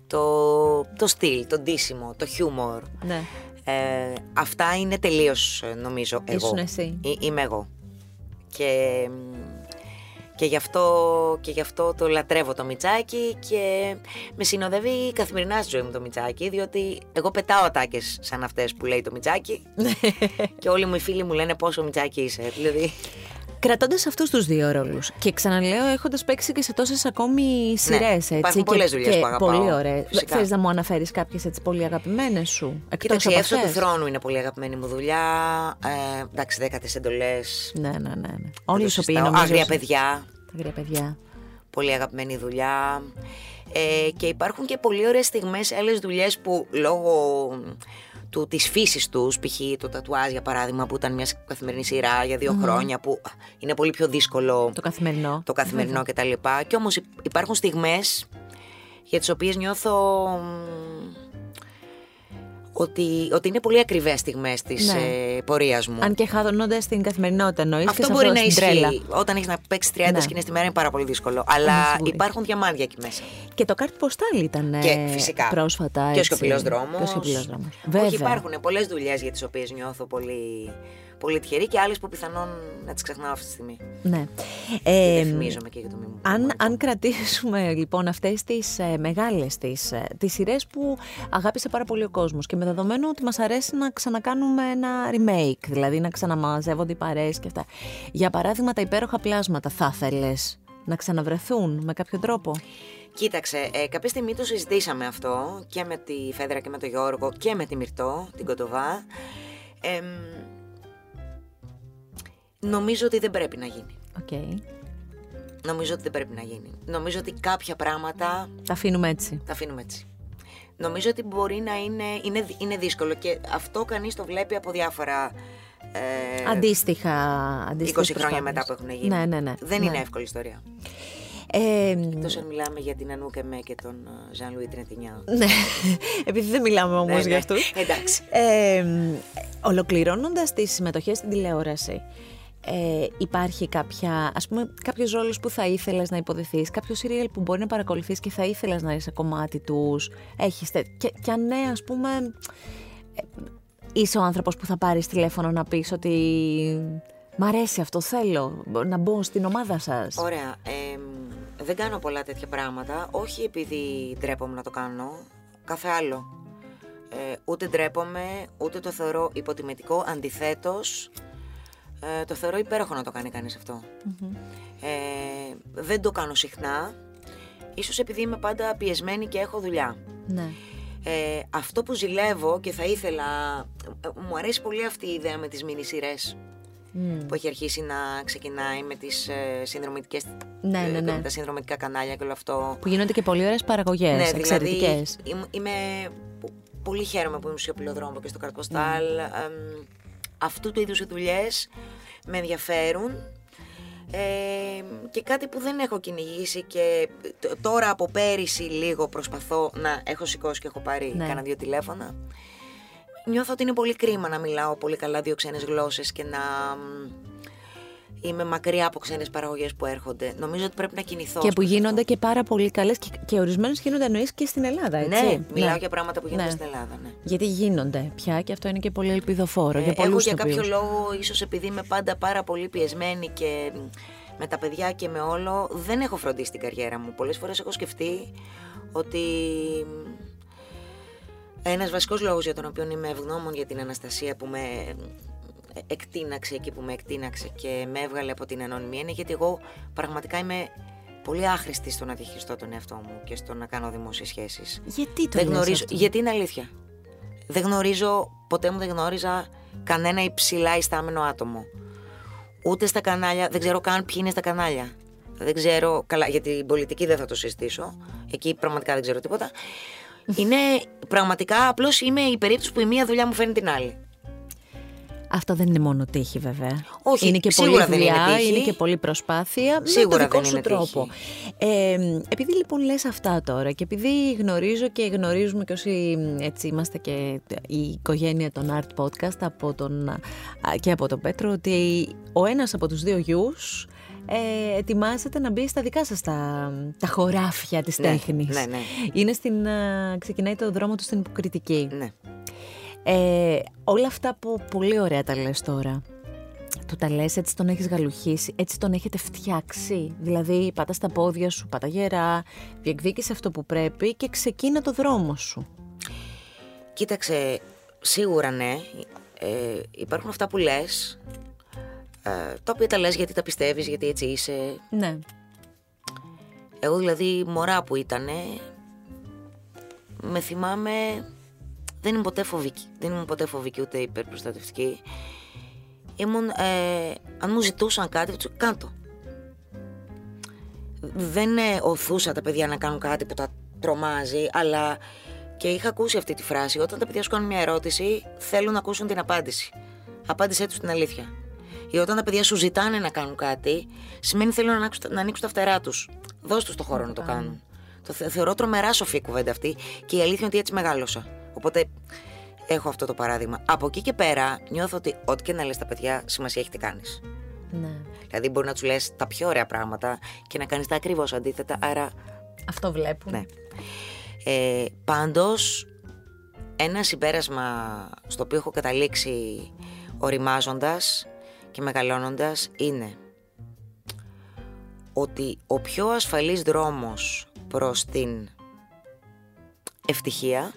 το, το στυλ, το ντύσιμο, το χιούμορ, Ναι. ε, αυτά είναι τελείως ε, νομίζω εγώ. Ήσουν εσύ. Εί- είμαι εγώ. Και, μ, και, γι αυτό, και γι' αυτό το λατρεύω το Μιτσάκι και με συνοδεύει καθημερινά στη ζωή μου το Μιτσάκι διότι εγώ πετάω ατάκες σαν αυτές που λέει το Μιτσάκι και όλοι μου οι φίλοι μου λένε πόσο Μιτσάκι είσαι. Δηλαδή, Κρατώντας αυτούς τους δύο ρόλους. Και ξαναλέω, έχοντας παίξει και σε τόσες ακόμη σειρές. έτσι. Ναι, υπάρχουν και- πολλές δουλειές και που αγαπάω, Πολύ ωραία. φυσικά. Θε να μου αναφέρεις κάποιες έτσι πολύ αγαπημένες σου. Εκτός κοίταξε, η από Εύσο του αυτές; Θρόνου είναι πολύ αγαπημένη μου δουλειά. Ε, εντάξει, δέκατες εντολές. Ναι, ναι, ναι. ναι. δεν Όλοι το οι οποίοι συζητάω. νομίζω. Άγρια παιδιά. Τα αγρία παιδιά. πολύ αγαπημένη δουλειά. Ε, και υπάρχουν και πολύ ωραίες στιγμές, άλλες δουλειές που λόγω του, της φύσης τους, π.χ. το τατουάζ για παράδειγμα που ήταν μια καθημερινή σειρά για δυο χρόνια που είναι πολύ πιο δύσκολο Το καθημερινό. το καθημερινό κτλ. Και όμως υ- υπάρχουν στιγμές για τις οποίες νιώθω μ, ότι, ότι είναι πολύ ακριβές στιγμές της Ναι. ε, πορείας μου. Αν και χάνονται στην καθημερινότητα εννοείς. Αυτό μπορεί να στην τρέλα. ισχύει. Όταν έχεις να παίξεις 30 Ναι. σκηνές τη μέρα είναι πάρα πολύ δύσκολο. Είμαι Αλλά σίγουρη. υπάρχουν διαμάντια εκεί μέσα. Και το κάρτ ποστάλ ήταν ε, Και φυσικά. πρόσφατα. Και ο έτσι. σιωπηλός δρόμος. Και ο σιωπηλός δρόμος. Βέβαια. Όχι, υπάρχουν πολλές δουλειές για τις οποίες νιώθω πολύ, πολύ τυχερή και άλλε που πιθανόν να τις ξεχνάω αυτή τη στιγμή. Ναι. Και Ε, δεν φημίζομαι και για το μη μου. αν, μου αν κρατήσουμε λοιπόν αυτές τις ε, μεγάλες τις, ε, τις σειρές που αγάπησε πάρα πολύ ο κόσμος και με δεδομένο ότι μας αρέσει να ξανακάνουμε ένα remake, δηλαδή να ξαναμαζεύονται οι παρέες και αυτά. Για παράδειγμα τα υπέροχα πλάσματα θα ήθελες να ξαναβρεθούν με κάποιο τρόπο; Κοίταξε, ε, κάποια στιγμή το συζητήσαμε αυτό και με τη Φέδρα και με τον Γιώργο και με τη Μυρτώ, την Κοτοβά. Εμ, νομίζω ότι δεν πρέπει να γίνει. Οκ. Νομίζω ότι δεν πρέπει να γίνει. Νομίζω ότι κάποια πράγματα Τα αφήνουμε έτσι. τα αφήνουμε έτσι. Νομίζω ότι μπορεί να είναι, είναι, είναι δύσκολο και αυτό κανείς το βλέπει από διάφορα ε, Αντίστοιχα, 20 αντίστοιχες χρόνια προσπάθειες. μετά που έχουν γίνει. Ναι, ναι, ναι. Δεν ναι. είναι εύκολη ιστορία. Ε, Εκτός αν μιλάμε για την Ανού και με και τον Ζαν Λουί Τρεντινιά. ναι, επειδή δεν μιλάμε όμως Ναι, για ναι. αυτούς. Εντάξει. Ε, ολοκληρώνοντας τις συμμετοχές στην τηλεόραση, ε, υπάρχει κάποια, ας πούμε, κάποιος ρόλος που θα ήθελες να υποδεθείς, κάποιο σύριαλ που μπορεί να παρακολουθείς και θα ήθελες να είσαι κομμάτι τους, έχεις τε... και, και αν ναι, ας πούμε, ε, είσαι ο άνθρωπος που θα πάρεις τηλέφωνο να πεις ότι μ' αρέσει αυτό, θέλω να μπω στην ομάδα σας. Ωραία. εμ, δεν κάνω πολλά τέτοια πράγματα. Όχι επειδή ντρέπομαι να το κάνω. Κάθε άλλο. Ε, ούτε ντρέπομαι, ούτε το θεωρώ υποτιμητικό. Αντιθέτως, ε, το θεωρώ υπέροχο να το κάνει κανείς αυτό. Ε, δεν το κάνω συχνά. Ίσως επειδή είμαι πάντα πιεσμένη και έχω δουλειά. Ναι. Ε, αυτό που ζηλεύω και θα ήθελα... ε, Μου αρέσει πολύ αυτή η ιδέα με τις μίνι σειρές Μμ. που έχει αρχίσει να ξεκινάει με τις ε, συνδρομητικές Ναι, ναι, ε, ναι. με τα συνδρομητικά κανάλια και όλο αυτό. Που γίνονται και πολύ ωραίες παραγωγές, ναι, εξαιρετικές. δηλαδή είμαι, είμαι πο- πολύ χαίρομαι που είμαι στο Πυλοδρόμο και στο Καρτποστάλ. Ναι. Εμ, αυτού του είδους οι δουλειές με ενδιαφέρουν. Ε, και κάτι που δεν έχω κυνηγήσει και τ- τώρα από πέρυσι λίγο προσπαθώ να έχω σηκώσει και έχω πάρει Ναι. κάνα δύο τηλέφωνα. Νιώθω ότι είναι πολύ κρίμα να μιλάω πολύ καλά δύο ξένες γλώσσες και να μ, είμαι μακριά από ξένες παραγωγές που έρχονται. Νομίζω ότι πρέπει να κινηθώ. Και ως που προς γίνονται αυτό. και πάρα πολύ καλές και, και ορισμένες γίνονται εννοείς και στην Ελλάδα, έτσι. Ναι, μιλάω για πράγματα που γίνονται Ναι. στην Ελλάδα. Ναι. Γιατί γίνονται πια και αυτό είναι και πολύ ελπιδοφόρο Ε, για εγώ πολλούς για κάποιο ηθοποιούς. λόγο, ίσως επειδή είμαι πάντα πάρα πολύ πιεσμένη και μ, με τα παιδιά και με όλο, δεν έχω φροντίσει την καριέρα μου. Πολλές φορές έχω σκεφτεί ότι μ, ένας βασικός λόγος για τον οποίο είμαι ευγνώμων για την Αναστασία που με ε, εκτείναξε εκεί που με εκτείναξε και με έβγαλε από την ανωνυμία είναι γιατί εγώ πραγματικά είμαι πολύ άχρηστη στο να διαχειριστώ τον εαυτό μου και στο να κάνω δημόσιες σχέσεις. Γιατί το Δεν λες γνωρίζω, αυτό; γιατί είναι αλήθεια. Δεν γνωρίζω, ποτέ μου δεν γνώριζα κανένα υψηλά ιστάμενο άτομο. Ούτε στα κανάλια, δεν ξέρω καν ποιοι είναι στα κανάλια. Δεν ξέρω, καλά, για την πολιτική δεν θα το συζητήσω. Εκεί πραγματικά δεν ξέρω τίποτα. Είναι πραγματικά, απλώς είμαι η περίπτωση που η μία δουλειά μου φέρνει την άλλη. Αυτό δεν είναι μόνο τύχη βέβαια. Όχι, είναι και σίγουρα πολλή δεν είναι δουλειά, τύχη. είναι και πολλή προσπάθεια Σίγουρα με το δικό δεν σου είναι τρόπο. Ε, επειδή λοιπόν λες αυτά τώρα και επειδή γνωρίζω και γνωρίζουμε και όσοι έτσι είμαστε και η οικογένεια των Art Podcast από τον, α, και από τον Πέτρο ότι ο ένας από τους δύο γιους ε, ετοιμάζεται να μπει στα δικά σας τα, τα χωράφια της Ναι, τέχνης. ναι, ναι. Είναι στην, α, ξεκινάει το δρόμο του στην υποκριτική. Ναι. Ε, όλα αυτά που πολύ ωραία τα λες τώρα. Του τα λες, έτσι τον έχεις γαλουχίσει, έτσι τον έχετε φτιάξει. Δηλαδή πάτα στα πόδια σου, πάτα γερά, διεκδίκησε αυτό που πρέπει και ξεκίνα το δρόμο σου. Κοίταξε, σίγουρα ναι. Ε, υπάρχουν αυτά που λες, ε, τα οποία τα λες γιατί τα πιστεύεις, γιατί έτσι είσαι. Ναι. Εγώ δηλαδή μωρά που ήτανε, με θυμάμαι, δεν ήμουν ποτέ φοβική. Δεν ήμουν ποτέ φοβική ούτε υπερπροστατευτική. Ήμουν, ε, αν μου ζητούσαν κάτι, του κάτω. Δεν ε, οθούσα τα παιδιά να κάνουν κάτι που τα τρομάζει, αλλά και είχα ακούσει αυτή τη φράση. Όταν τα παιδιά σου κάνουν μια ερώτηση, θέλουν να ακούσουν την απάντηση. Απάντησέ τους την αλήθεια. Ή όταν τα παιδιά σου ζητάνε να κάνουν κάτι, σημαίνει θέλουν να ανοίξουν, να ανοίξουν τα φτερά τους. Δώσ' τους το χώρο να το κάνουν. Το θε- θεωρώ τρομερά σοφή κουβέντα αυτή και η αλήθεια είναι ότι έτσι μεγάλωσα. Οπότε έχω αυτό το παράδειγμα. Από εκεί και πέρα νιώθω ότι ό,τι και να λες τα παιδιά, σημασία έχει τι κάνεις. ναι. Δηλαδή μπορεί να τους λες τα πιο ωραία πράγματα και να κάνεις τα ακριβώς αντίθετα. Άρα Αυτό βλέπουν. ναι. Ε, πάντως, ένα συμπέρασμα στο οποίο έχω καταλήξει οριμάζοντας και μεγαλώνοντας είναι ότι ο πιο ασφαλής δρόμος προς την ευτυχία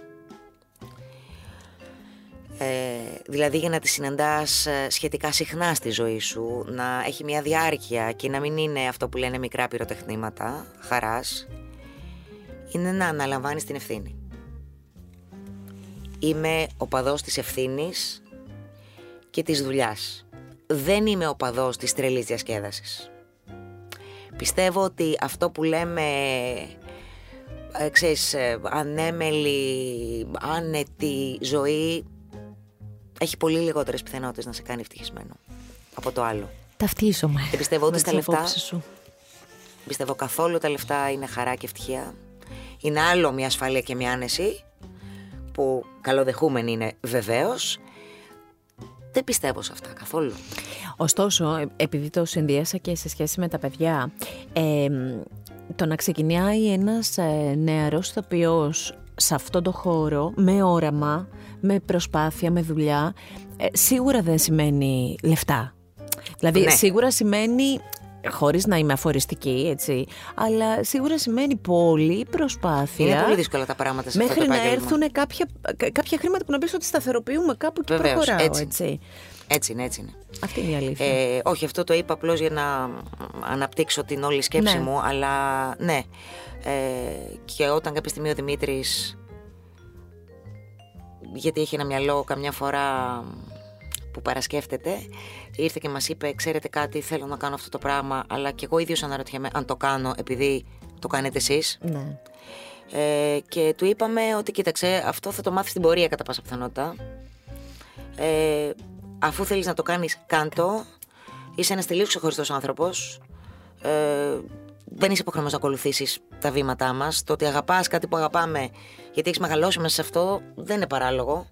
ε, δηλαδή για να τη συναντάς ε, σχετικά συχνά στη ζωή σου, να έχει μια διάρκεια και να μην είναι αυτό που λένε μικρά πυροτεχνήματα χαράς, είναι να αναλαμβάνεις την ευθύνη. Είμαι οπαδός της ευθύνης και της δουλειάς. Δεν είμαι οπαδός της τρελής διασκέδασης. Πιστεύω ότι αυτό που λέμε, ε, ξέρεις, ε, ανέμελη, άνετη ζωή έχει πολύ λιγότερες πιθανότητες να σε κάνει ευτυχισμένο από το άλλο. Ταυτίζομαι. Και πιστεύω ότι με στα τις λεφτά- απόψεις Σου. Πιστεύω καθόλου τα λεφτά είναι χαρά και ευτυχία. Είναι άλλο μια ασφάλεια και μια άνεση που καλοδεχούμενη είναι βεβαίως. Δεν πιστεύω σε αυτά καθόλου. Ωστόσο, ε, επειδή το συνδύασα και σε σχέση με τα παιδιά, ε, το να ξεκινάει ένας ε, νεαρός ηθοποιός σε αυτό το χώρο, με όραμα, με προσπάθεια, με δουλειά, ε, σίγουρα δεν σημαίνει λεφτά. Δηλαδή, Ναι. σίγουρα σημαίνει, χωρίς να είμαι αφοριστική, έτσι, αλλά σίγουρα σημαίνει πολύ προσπάθεια. Είναι πολύ δύσκολα τα πράγματα σε Μέχρι αυτό το να επάγγελμα. έρθουν κάποια, κα- κάποια χρήματα που να πεις ότι σταθεροποιούμε κάπου και Βεβαίως, προχωράω, έτσι. έτσι. Έτσι είναι, έτσι είναι. Αυτή είναι η αλήθεια. Ε, όχι, αυτό το είπα απλώς για να αναπτύξω την όλη σκέψη Ναι. μου, αλλά ναι. Ε, και όταν κάποια στιγμή ο Δημήτρης, γιατί έχει ένα μυαλό καμιά φορά που παρασκέφτεται, ήρθε και μας είπε, ξέρετε κάτι, θέλω να κάνω αυτό το πράγμα, αλλά και εγώ ίδιος αναρωτιέμαι αν το κάνω επειδή το κάνετε εσείς. ναι. Ε, και του είπαμε ότι κοίταξε, αυτό θα το μάθεις στην πορεία κατά πάσα πιθανότητα. Ε, αφού θέλεις να το κάνεις, κάντο. Είσαι ένας τελείως ξεχωριστός άνθρωπος. Ε, δεν είσαι υποχρεωμένος να ακολουθήσεις τα βήματά μας. Το ότι αγαπάς κάτι που αγαπάμε, γιατί έχεις μεγαλώσει μέσα σε αυτό, δεν είναι παράλογο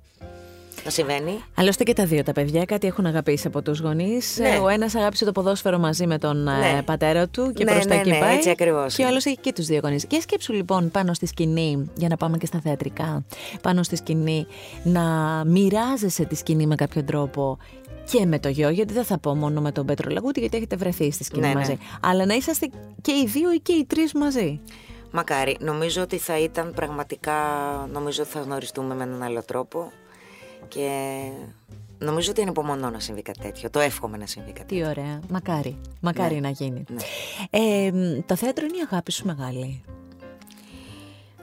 να συμβαίνει. Άλλωστε και τα δύο τα παιδιά κάτι έχουν αγαπήσει από τους γονείς. Ναι. Ε, Ο ένας αγάπησε το ποδόσφαιρο μαζί με τον ε, Ναι. πατέρα του και Ναι, προς τα ναι, εκεί ναι, πάει. έτσι ακριβώς Και ο είναι. άλλος έχει και τους δύο γονείς. Και σκέψου λοιπόν πάνω στη σκηνή, για να πάμε και στα θεατρικά, πάνω στη σκηνή, να μοιράζεσαι τη σκηνή με κάποιο τρόπο και με το γιο, γιατί δεν θα πω μόνο με τον Πέτρο Λαγούτη, γιατί έχετε βρεθεί στη σκηνή Ναι, ναι. μαζί. Αλλά να είσαστε και οι δύο ή και οι τρεις μαζί. Μακάρι. Νομίζω ότι θα ήταν πραγματικά, νομίζω ότι θα γνωριστούμε με έναν άλλο τρόπο και νομίζω ότι ανυπομονώ να συμβεί κάτι τέτοιο. Το εύχομαι να συμβεί κάτι Τι ωραία. Μακάρι. Μακάρι Ναι. να γίνει. Ναι. Ε, μ, το θέατρο είναι η αγάπη σου μεγάλη;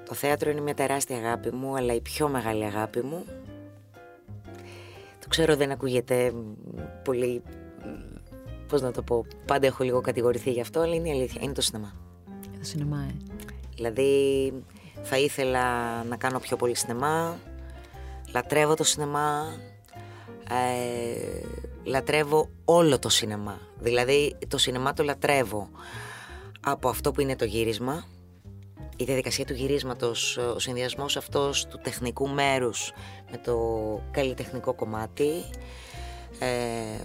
Το θέατρο είναι μια τεράστια αγάπη μου, αλλά η πιο μεγάλη αγάπη μου. Το ξέρω δεν ακούγεται μ, πολύ, μ, πώς να το πω, πάντα έχω λίγο κατηγορηθεί γι' αυτό, αλλά είναι η αλήθεια, είναι το σινεμά. Το σινεμά, ε. Δηλαδή θα ήθελα να κάνω πιο πολύ σινεμά, λατρεύω το σινεμά, Ε, λατρεύω όλο το σινεμά. Δηλαδή το σινεμά το λατρεύω από αυτό που είναι το γύρισμα, η διαδικασία του γυρίσματος, ο συνδυασμός αυτός του τεχνικού μέρους με το καλλιτεχνικό κομμάτι. Ε,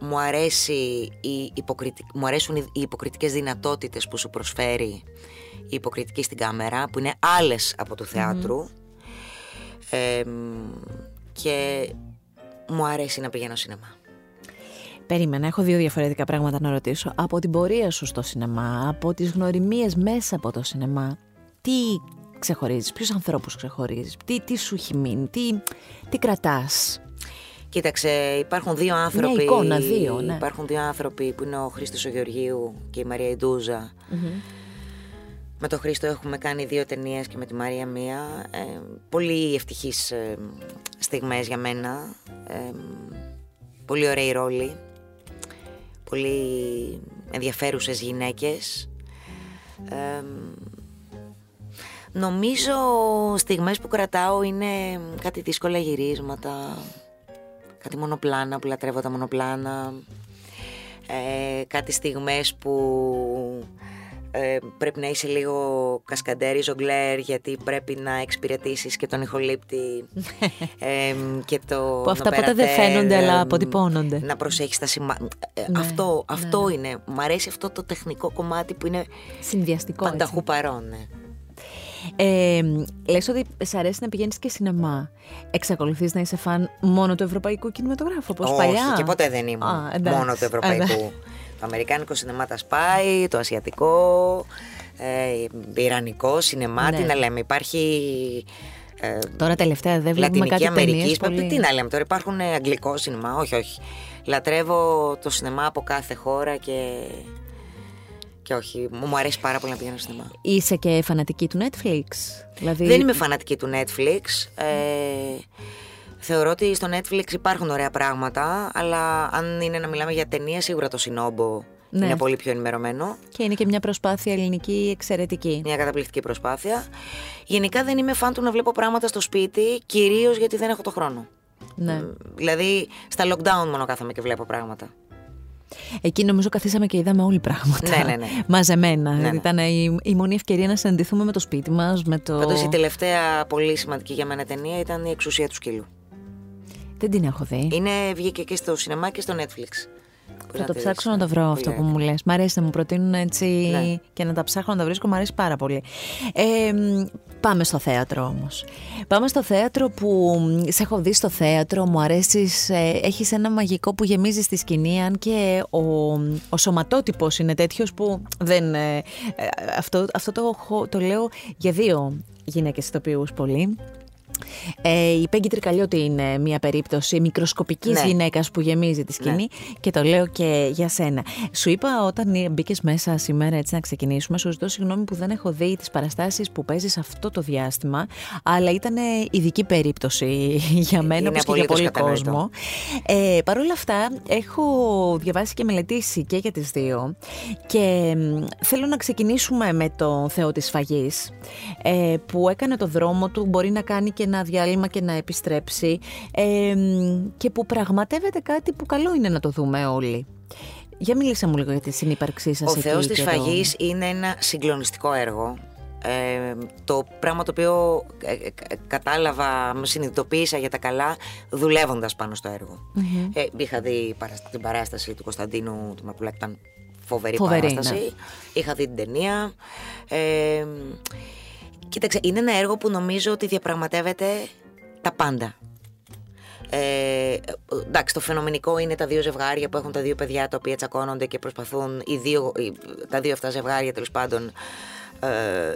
μου, αρέσει η υποκριτι... μου αρέσουν οι υποκριτικές δυνατότητες που σου προσφέρει η υποκριτική στην κάμερα, που είναι άλλες από του θεατρου Ε, και μου αρέσει να πηγαίνω σινεμά. Περίμενα, έχω δύο διαφορετικά πράγματα να ρωτήσω. Από την πορεία σου στο σινεμά, από τις γνωριμίες μέσα από το σινεμά, τι ξεχωρίζεις, ποιους ανθρώπους ξεχωρίζεις, τι, τι σου έχει μείνει, τι, τι κρατάς; Κοίταξε, υπάρχουν δύο άνθρωποι. Μια εικόνα, δύο, ναι. Υπάρχουν δύο άνθρωποι που είναι ο Χρήστος ο Γεωργίου και η Μαρία Ιντούζα. Με τον Χρήστο έχουμε κάνει δύο ταινίες και με τη Μαρία μία. Ε, πολύ ευτυχείς ε, στιγμές για μένα. Ε, πολύ ωραίοι ρόλοι. Πολύ ενδιαφέρουσες γυναίκες. Ε, νομίζω στιγμές που κρατάω είναι κάτι δύσκολα γυρίσματα. Κάτι μονοπλάνα που λατρεύω τα μονοπλάνα. Ε, κάτι στιγμές που ε, πρέπει να είσαι λίγο κασκαντέρι, ζογκλέρ, γιατί πρέπει να εξυπηρετήσεις και τον ηχολήπτη ε, και το. Που αυτά ποτέ δεν φαίνονται, αλλά αποτυπώνονται. Να προσέχεις τα σημάδια. Ναι, αυτό ναι, αυτό ναι. είναι. Μ' αρέσει αυτό το τεχνικό κομμάτι που είναι Συνδυαστικό. έτσι. πανταχού παρόν. Ναι. Ε, λες ότι σε αρέσει να πηγαίνεις και σινεμά. Εξακολουθείς να είσαι φαν μόνο του ευρωπαϊκού κινηματογράφου, όπως Όχι, παλιά. και ποτέ δεν ήμουν Α, εντάξει. μόνο του ευρωπαϊκού. Το αμερικάνικο σινεμά τα σπάει, το ασιατικό, ε, ιρανικό σινεμά, Ναι. τι να λέμε. Υπάρχει ε, Τώρα τελευταία δεν βλέπουμε Λατινική κάτι ταινίες Αμερική. πολύ... Τι να λέμε τώρα, υπάρχουν ε, αγγλικό σινεμά. Όχι, όχι. Λατρεύω το σινεμά από κάθε χώρα και. Και όχι, μου μου αρέσει πάρα πολύ να πηγαίνω στο σινεμά. Είσαι και φανατική του Netflix. Δηλαδή... Δεν είμαι φανατική του Netflix. Ε, θεωρώ ότι στο Netflix υπάρχουν ωραία πράγματα, αλλά αν είναι να μιλάμε για ταινία, σίγουρα το Σινόμπο Ναι. είναι πολύ πιο ενημερωμένο. Και είναι και μια προσπάθεια ελληνική εξαιρετική. Μια καταπληκτική προσπάθεια. Γενικά δεν είμαι φαν του να βλέπω πράγματα στο σπίτι, κυρίως γιατί δεν έχω το χρόνο. Ναι. Μ, Δηλαδή, στα lockdown μόνο κάθομαι και βλέπω πράγματα. Εκεί νομίζω καθίσαμε και είδαμε όλοι πράγματα. Ναι, ναι, ναι. Μαζεμένα. Ναι, ναι. Ήταν η, η μόνη ευκαιρία να συναντηθούμε με το σπίτι μας. Με το... Πάντως η τελευταία πολύ σημαντική για μένα ταινία ήταν η εξουσία του σκύλου. Δεν την έχω δει. Είναι, βγήκε και στο σινεμά και στο Netflix. Μπορεί Θα το τη ψάξω δεις, να το ναι. βρω Πολύ αυτό που ωραία. μου λες. Μ' αρέσει να μου προτείνουν έτσι Ναι. και να τα ψάχνω να τα βρίσκω. Μ' αρέσει πάρα πολύ. Ε, μ, πάμε στο θέατρο όμως. Πάμε στο θέατρο που μ, σε έχω δει στο θέατρο, μου αρέσεις, ε, έχεις ένα μαγικό που γεμίζεις στη σκηνή αν και ο, ο σωματότυπος είναι τέτοιος που δεν... ε, ε, αυτό αυτό το, έχω- το λέω για δύο γυναίκες ηθοποιούς πολύ. Ε, η Πέγγι Τρικαλιώτη είναι μια περίπτωση μικροσκοπικής Ναι. γυναίκας που γεμίζει τη σκηνή και το λέω και για σένα. Σου είπα όταν μπήκες μέσα σήμερα έτσι να ξεκινήσουμε, σου ζητώ συγγνώμη που δεν έχω δει τις παραστάσεις που παίζεις αυτό το διάστημα, αλλά ήταν ειδική περίπτωση για μένα Είναι όπως και για απολύτως πολύ κατανοητό. κόσμο. Ε, Παρ' όλα αυτά έχω διαβάσει και μελετήσει και για τις δύο και μ, θέλω να ξεκινήσουμε με το Θεό της Φαγής ε, που έκανε το δρόμο του, μπορεί να κάνει και ένα διάλειμμα και να επιστρέψει ε, μ, και που πραγματεύεται κάτι που καλό είναι να το δούμε όλοι. Για μίλησε μου λίγο για τη συνύπαρξή σας Ο εκεί Θεός της και το- Φαγής είναι ένα συγκλονιστικό έργο. Ε, το πράγμα το οποίο ε, ε, ε, κατάλαβα, με συνειδητοποίησα για τα καλά δουλεύοντας πάνω στο έργο. Ε, είχα δει παρασ- την παράσταση του Κωνσταντίνου του Μαπουλάκη, ήταν φοβερή, Φοβερή, παράσταση. ναι. Είχα δει την ταινία. Ε, κοίταξε, είναι ένα έργο που νομίζω ότι διαπραγματεύεται τα πάντα. Ε, εντάξει, το φαινομενικό είναι τα δύο ζευγάρια που έχουν τα δύο παιδιά τα οποία τσακώνονται και προσπαθούν οι δύο, οι- τα δύο αυτά ζευγάρια τέλος πάντων ε,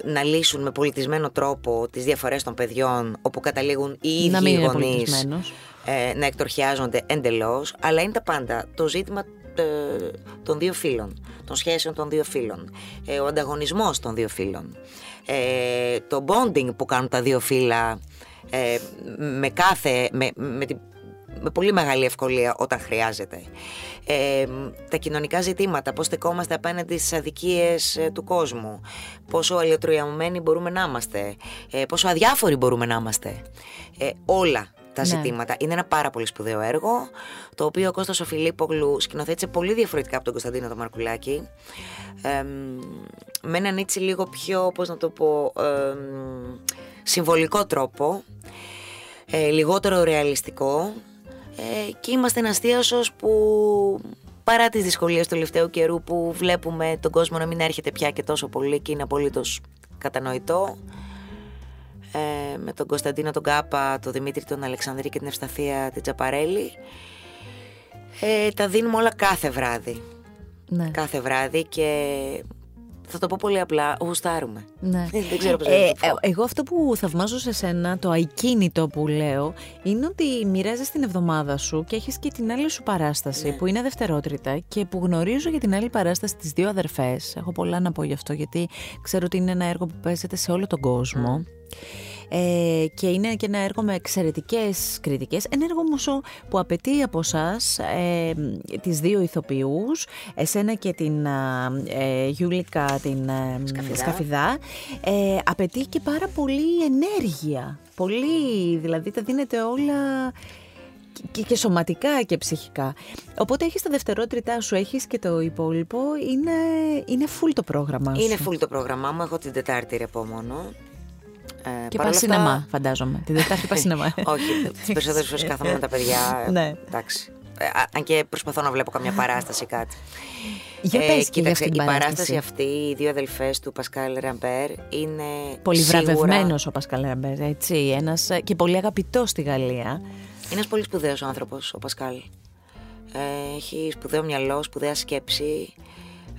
να λύσουν με πολιτισμένο τρόπο τις διαφορές των παιδιών όπου καταλήγουν οι Να ίδιοι μην είναι γονείς πολιτισμένος. ε, να εκτορχιάζονται εντελώς αλλά είναι τα πάντα το ζήτημα ε, των δύο φίλων των σχέσεων των δύο φίλων ε, ο ανταγωνισμός των δύο φίλων ε, το bonding που κάνουν τα δύο φύλλα ε, με κάθε με, με, την- με πολύ μεγάλη ευκολία όταν χρειάζεται. Ε, τα κοινωνικά ζητήματα, πώς στεκόμαστε απέναντι στις αδικίες ε, του κόσμου, πόσο αλλιοτροιαμμένοι μπορούμε να είμαστε, ε, πόσο αδιάφοροι μπορούμε να είμαστε. Ε, όλα τα Ναι. ζητήματα. Είναι ένα πάρα πολύ σπουδαίο έργο, το οποίο ο Κώστας ο Φιλίππογλου σκηνοθέτησε πολύ διαφορετικά από τον Κωνσταντίνο τον Μαρκουλάκη. Ε, με έναν έτσι λίγο πιο, πώς να το πω, ε, συμβολικό τρόπο, ε, λιγότερο ρεαλιστικό ε, και είμαστε ένας θείασος που παρά τις δυσκολίες του τελευταίου καιρού που βλέπουμε τον κόσμο να μην έρχεται πια και τόσο πολύ και είναι απολύτως κατανοητό ε, με τον Κωνσταντίνο τον Κάπα, τον Δημήτρη τον Αλεξανδρή και την Ευσταθία την Τζαπαρέλη ε, τα δίνουμε όλα κάθε βράδυ Ναι. κάθε βράδυ και θα το πω πολύ απλά, γουστάρουμε. Ναι. Δεν ξέρω πώς να Ε, το πω. ε, εγώ αυτό που θαυμάζω σε σένα, το ακίνητο που λέω, είναι ότι μοιράζει την εβδομάδα σου και έχεις και την άλλη σου παράσταση Ναι. που είναι δευτερότριτα και που γνωρίζω για την άλλη παράσταση τις δύο αδερφές. Έχω πολλά να πω γι' αυτό γιατί ξέρω ότι είναι ένα έργο που παίζεται σε όλο τον κόσμο. Ε, και είναι και ένα έργο με εξαιρετικές κριτικές. Ένα έργο όμως ο- που απαιτεί από εσά ε, τις δύο ηθοποιούς, εσένα και την α, ε, Γιούλικα την ε, Σκαφιδά. Σκαφιδά, ε, απαιτεί και πάρα πολύ ενέργεια. Πολύ, δηλαδή τα δίνετε όλα και, και σωματικά και ψυχικά. Οπότε έχεις τα δευτερότριτά σου, έχεις και το υπόλοιπο, είναι, είναι full το πρόγραμμά σου. Είναι full το πρόγραμμά μου, έχω την Τετάρτη ρεπό μόνο. Ε, Και παρόλα πας αυτά- σινεμά, φαντάζομαι. Την Δετάρτη πας σινεμά. Όχι, τις περισσότερες φορές κάθομαι με τα παιδιά. ε, Ναι. Εντάξει. Ε, α- αν και προσπαθώ να βλέπω καμιά παράσταση ή κάτι. Για πες και για Ε, κοίταξε, αυτή την η παράσταση. παράσταση αυτή, οι δύο αδελφές του Πασκάλ Ραμπέρ, είναι. Πολύ σίγουρα- βραβευμένος ο Πασκάλ Ραμπέρ, έτσι. Ένας, ε, και πολύ αγαπητός στη Γαλλία. Είναι ένας πολύ σπουδαίος άνθρωπος ο Πασκάλ. Ε, έχει σπουδαίο μυαλό, σπουδαία σκέψη.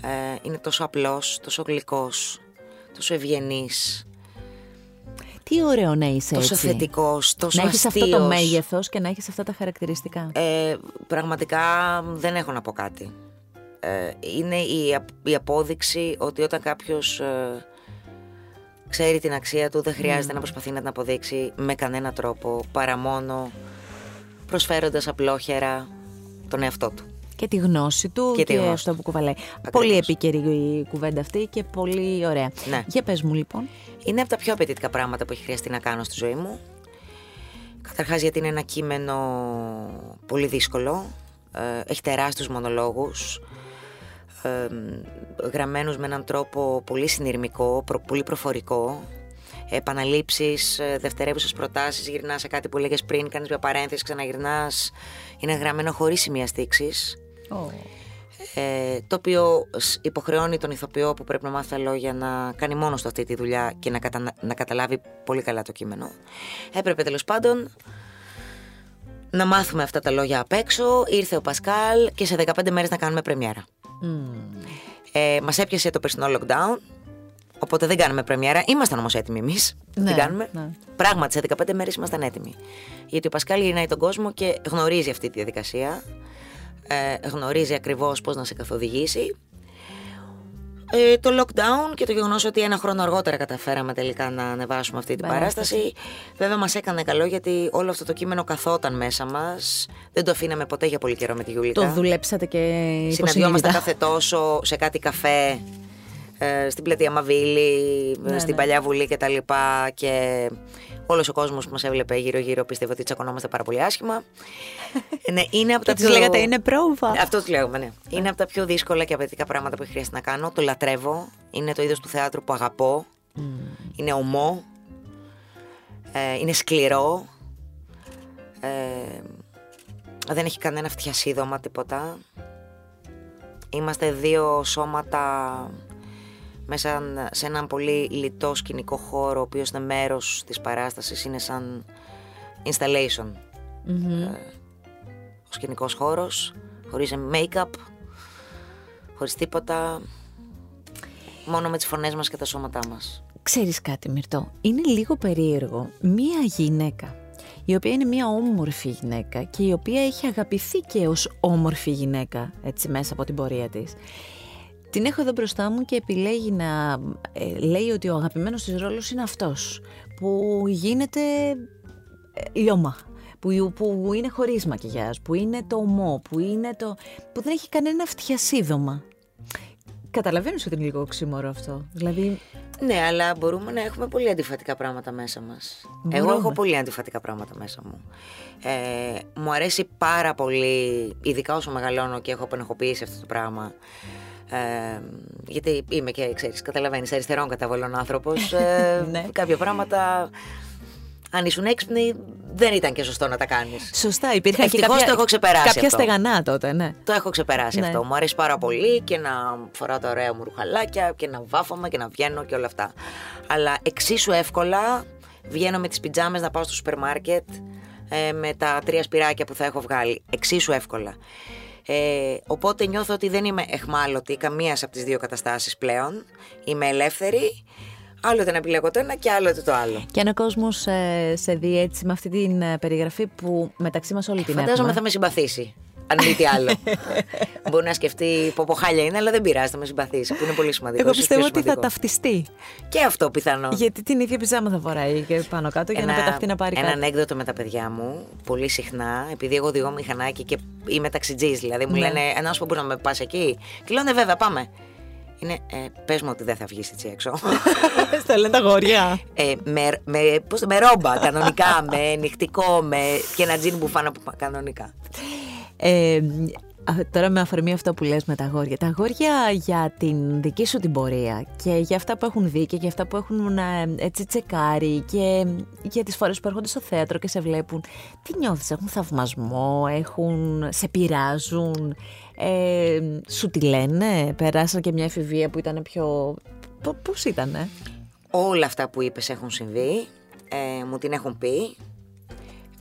Ε, είναι τόσο απλός, τόσο γλυκός, τόσο ευγενής, Τι ωραίο να είσαι τόσο έτσι. θετικός, τόσο να έχεις αυτό το αστείος. μέγεθος και να έχεις αυτά τα χαρακτηριστικά. Ε, πραγματικά δεν έχω να πω κάτι. Ε, είναι η, απ- η απόδειξη ότι όταν κάποιος ε, ξέρει την αξία του δεν χρειάζεται να προσπαθεί να την αποδείξει με κανένα τρόπο παρά μόνο προσφέροντας απλόχερα τον εαυτό του. Και τη γνώση του Και και, τη γνώση αυτό του. που κουβαλάει. Πολύ επίκαιρη η κουβέντα αυτή και πολύ ωραία. Ναι. Για πες μου λοιπόν. Είναι από τα πιο απαιτητικά πράγματα που έχει χρειαστεί να κάνω στη ζωή μου. Καταρχάς γιατί είναι ένα κείμενο πολύ δύσκολο. Ε, έχει τεράστιους μονολόγους. Ε, γραμμένους με έναν τρόπο πολύ συνειρμικό, προ- πολύ προφορικό. Επαναλήψεις, ε, δευτερεύουσες προτάσεις, γυρνάς σε κάτι που έλεγες πριν, κάνεις μια παρένθεση, ξαναγυρνάς. Είναι γραμμένο χωρίς σημεία στίξης. Ε, το οποίο σ- υποχρεώνει τον ηθοποιό που πρέπει να μάθει τα λόγια να κάνει μόνος του αυτή τη δουλειά και να, κατα- να καταλάβει πολύ καλά το κείμενο. Έπρεπε τέλος πάντων να μάθουμε αυτά τα λόγια απ' έξω. Ήρθε ο Πασκάλ και σε 15 μέρες να κάνουμε πρεμιέρα. Ε, μας έπιασε το περσινό lockdown, οπότε δεν κάνουμε πρεμιέρα. Ήμασταν όμως έτοιμοι εμείς. Ναι, την κάνουμε; ναι. Πράγματι, σε 15 μέρες ήμασταν έτοιμοι. Γιατί ο Πασκάλ γυρνάει τον κόσμο και γνωρίζει αυτή τη διαδικασία. Ε, γνωρίζει ακριβώς πώς να σε καθοδηγήσει. Ε, το lockdown και το γεγονός ότι ένα χρόνο αργότερα καταφέραμε τελικά να ανεβάσουμε αυτή την Παράσταση. παράσταση. Βέβαια, μας έκανε καλό γιατί όλο αυτό το κείμενο καθόταν μέσα μας. Δεν το αφήναμε ποτέ για πολύ καιρό με τη Γιούλικα. Το δουλέψατε και Συναντιόμαστε υποσυνείδητα. κάθε τόσο σε κάτι καφέ ε, στην πλατεία Μαβίλη, ε, Ναι, στην ναι. Παλιά Βουλή και τα λοιπά και όλος ο κόσμος που μας έβλεπε γύρω-γύρω πίστευε ότι τσακωνόμαστε πάρα πολύ άσχημα. Ε, ναι, είναι από Και τα της πιο... λέγατε είναι πρόβα. Αυτό τους λέγουμε, ναι. Είναι από τα πιο δύσκολα και απαιτητικά πράγματα που έχει χρειαστεί να κάνω. Το λατρεύω. Είναι το είδος του θεάτρου που αγαπώ. Είναι ομό. Ε, είναι σκληρό. Ε, δεν έχει κανένα φτιασίδωμα τίποτα. Είμαστε δύο σώματα μέσα σε έναν πολύ λιτό σκηνικό χώρο, ο οποίος είναι μέρος της παράστασης, είναι σαν installation. Ο σκηνικός χώρος, χωρίς make-up, χωρίς τίποτα, μόνο με τις φωνές μας και τα σώματά μας. Ξέρεις κάτι Μυρτώ, είναι λίγο περίεργο μία γυναίκα η οποία είναι μία όμορφη γυναίκα και η οποία έχει αγαπηθεί και ως όμορφη γυναίκα έτσι μέσα από την πορεία της. Την έχω εδώ μπροστά μου και επιλέγει να ε, λέει ότι ο αγαπημένος της ρόλος είναι αυτός που γίνεται ε, λιώμα, που, που είναι χωρίς μακιγιάζ, που είναι το ομό, που, είναι το, που δεν έχει κανένα φτιασίδωμα. Καταλαβαίνεις ότι είναι λίγο οξύμορο αυτό. Δηλαδή, Ναι, αλλά μπορούμε να έχουμε πολύ αντιφατικά πράγματα μέσα μας. Εγώ Μπορούμε. έχω πολύ αντιφατικά πράγματα μέσα μου. Ε, μου αρέσει πάρα πολύ, ειδικά όσο μεγαλώνω και έχω απενεχοποιήσει αυτό το πράγμα. Ε, γιατί είμαι και, ξέρεις, καταλαβαίνεις, αριστερών καταβολών άνθρωπος. Ε, Ναι. Κάποια πράγματα, αν ήσουν έξυπνοι, δεν ήταν και σωστό να τα κάνεις. Σωστά, υπήρχαν και Ευτυχώς κάποια, το έχω ξεπεράσει κάποια αυτό. στεγανά τότε, ναι. Το έχω ξεπεράσει Ναι. αυτό. Μου αρέσει πάρα πολύ και να φοράω τα ωραία μου ρουχαλάκια και να βάφομαι και να βγαίνω και όλα αυτά. Αλλά εξίσου εύκολα βγαίνω με τις πιτζάμες να πάω στο σούπερ μάρκετ ε, με τα τρία σπυράκια που θα έχω βγάλει. Εξίσου εύκολα. Ε, οπότε νιώθω ότι δεν είμαι εχμάλωτη καμίας από τις δύο καταστάσεις πλέον. Είμαι ελεύθερη. Άλλοτε να επιλέγω το ένα και άλλοτε το άλλο. Και αν ο κόσμος ε, σε δει έτσι με αυτή την ε, περιγραφή που μεταξύ μας όλοι την Φαντάζομαι έχουμε. θα με συμπαθήσει. Αν μη τι άλλο. Μπορεί να σκεφτεί πω πω χάλια είναι, αλλά δεν πειράζει, θα με συμπαθήσει. Που είναι πολύ σημαντικό. Εγώ ίσως πιστεύω πιο ότι θα σημαντικό. ταυτιστεί. Και αυτό πιθανό. Γιατί την ίδια πιζάμα θα φοράει και πάνω κάτω για να πεταχτεί να πάρει ένα κάτι. ανέκδοτο με τα παιδιά μου, πολύ συχνά, επειδή εγώ οδηγώ μηχανάκι και είμαι ταξιτζής, δηλαδή μου Ναι. λένε Ένα σου μπορεί να με πας εκεί. Και λέω ναι, βέβαια, πάμε. Είναι, ε, πες μου ότι δεν θα βγεις έτσι έξω. Στο λένε τα γόρια. ε, με, με, πώς, το- με ρόμπα κανονικά, με νυχτικό, με και ένα τζιν μπουφάνα που κανονικά. Ε, α, τώρα με αφορμή αυτό που λες με τα αγόρια. Τα αγόρια για την δική σου την πορεία και για αυτά που έχουν δει και για αυτά που έχουν ε, έτσι τσεκάρει και για τις φορές που έρχονται στο θέατρο και σε βλέπουν. Τι νιώθεις, έχουν θαυμασμό, έχουν, σε πειράζουν, ε, σου τη λένε, περάσαν και μια εφηβεία που ήταν πιο... Πο- Πώς ήτανε; Όλα αυτά που είπες έχουν συμβεί, ε, μου την έχουν πει.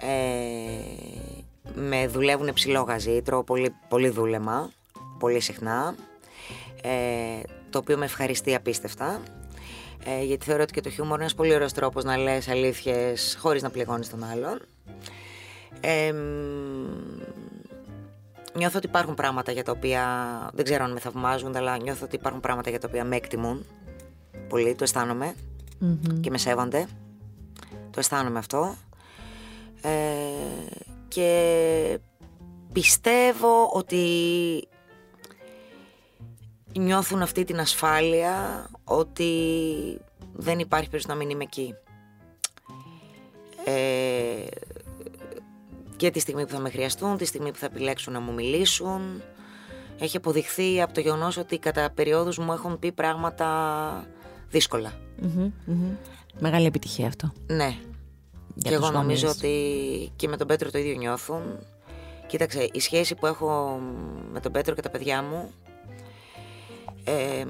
Ε, με δουλεύουν ψηλό γαζί, τρώω πολύ, πολύ δούλεμα, πολύ συχνά, ε, το οποίο με ευχαριστεί απίστευτα. Ε, γιατί θεωρώ ότι και το χιούμορ είναι ένας πολύ ωραίος τρόπος να λες αλήθειες χωρίς να πληγώνεις τον άλλον. Ε, μ, νιώθω ότι υπάρχουν πράγματα για τα οποία δεν ξέρω αν με θαυμάζουν, αλλά νιώθω ότι υπάρχουν πράγματα για τα οποία με εκτιμούν πολύ, το αισθάνομαι και με σέβονται. Το αισθάνομαι αυτό. Ε, και πιστεύω ότι νιώθουν αυτή την ασφάλεια ότι δεν υπάρχει περίπτωση να μην είμαι εκεί. Ε, και τη στιγμή που θα με χρειαστούν, τη στιγμή που θα επιλέξουν να μου μιλήσουν. Έχει αποδειχθεί από το γεγονός ότι κατά περιόδους μου έχουν πει πράγματα δύσκολα. Μμμ, μμμ. Μεγάλη επιτυχία αυτό. Ναι. Για και εγώ τους νομίζω γονείς. ότι και με τον Πέτρο το ίδιο νιώθουν. Κοίταξε, η σχέση που έχω με τον Πέτρο και τα παιδιά μου ε,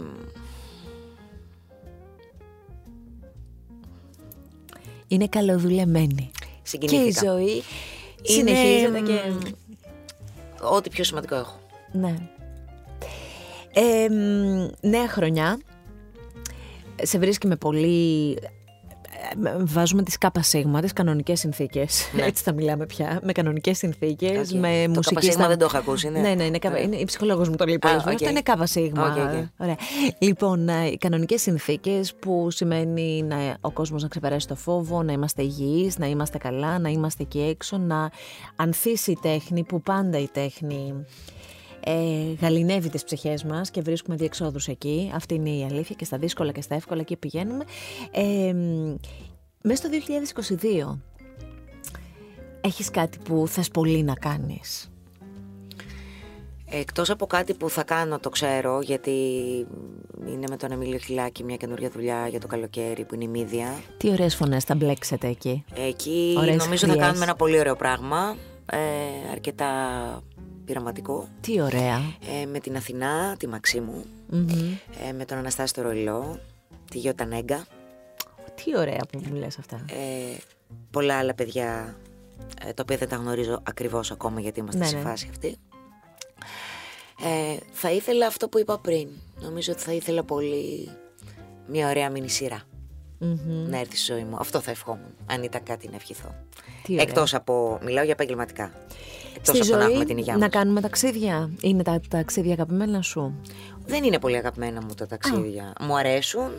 Είναι καλοδουλεμένη. Και η συγκινήθηκα. ζωή Είναι, συνεχίζεται και... μ, Ό,τι πιο σημαντικό έχω. Ναι. Ε, μ, νέα χρονιά. Σε βρίσκει με πολύ... ε, Βάζουμε τις κάπα σίγμα, τις κανονικές συνθήκες. Ναι. Έτσι θα μιλάμε πια. Με κανονικές συνθήκες, Οκ. με Το μουσική... κάπα σίγμα στα- δεν το είχα ακούσει, ναι. Ναι, ναι, είναι, κάπα- Ωραία. είναι η ψυχολόγος μου το λέει Α, πολλές φορές. οκ. Αυτό είναι κάπα σίγμα. OK, OK. Ωραία. Λοιπόν, ε, οι κανονικές συνθήκες που σημαίνει να, ο κόσμος να ξεπεράσει το φόβο, να είμαστε υγιείς, να είμαστε καλά, να είμαστε εκεί έξω, να ανθίσει η τέχνη, που πάντα η τέχνη ε, γαλινεύει τις ψυχές μας και βρίσκουμε διεξόδους εκεί. Αυτή είναι η αλήθεια και στα δύσκολα και στα εύκολα εκεί πηγαίνουμε. Ε, μ, μέσα στο 2022 έχεις κάτι που θες πολύ να κάνεις; Εκτός από κάτι που θα κάνω, το ξέρω, γιατί είναι με τον Εμίλιο Χιλάκη μια καινούργια δουλειά για το καλοκαίρι που είναι η Μύδια. Τι ωραίες φωνές θα μπλέξετε εκεί; Εκεί Ωραίες νομίζω θα χρειές. κάνουμε ένα πολύ ωραίο πράγμα, ε, αρκετά πειραματικό. Τι ωραία. Ε, με την Αθηνά, τη Μαξίμου, Μμμ. ε, με τον Αναστάση το Ροϊλό, τη Γιώτα Νέγκα, Τι ωραία που μου λες αυτά. ε, πολλά άλλα παιδιά ε, τα οποία δεν τα γνωρίζω ακριβώς ακόμα γιατί είμαστε Ναι, σε ναι. φάση αυτή. Ε, θα ήθελα αυτό που είπα πριν. Νομίζω ότι θα ήθελα πολύ μια ωραία μινι σειρά Μμμ. να έρθει στη ζωή μου. Αυτό θα ευχόμουν, αν ήταν κάτι να ευχηθώ. Τι ωραία. Εκτός από, μιλάω για επαγγελματικά. Εκτός Στη από το να ζωή έχουμε την υγεία να μας. κάνουμε ταξίδια. Είναι τα ταξίδια αγαπημένα σου; Δεν είναι πολύ αγαπημένα μου τα ταξίδια. Μου αρέσουν.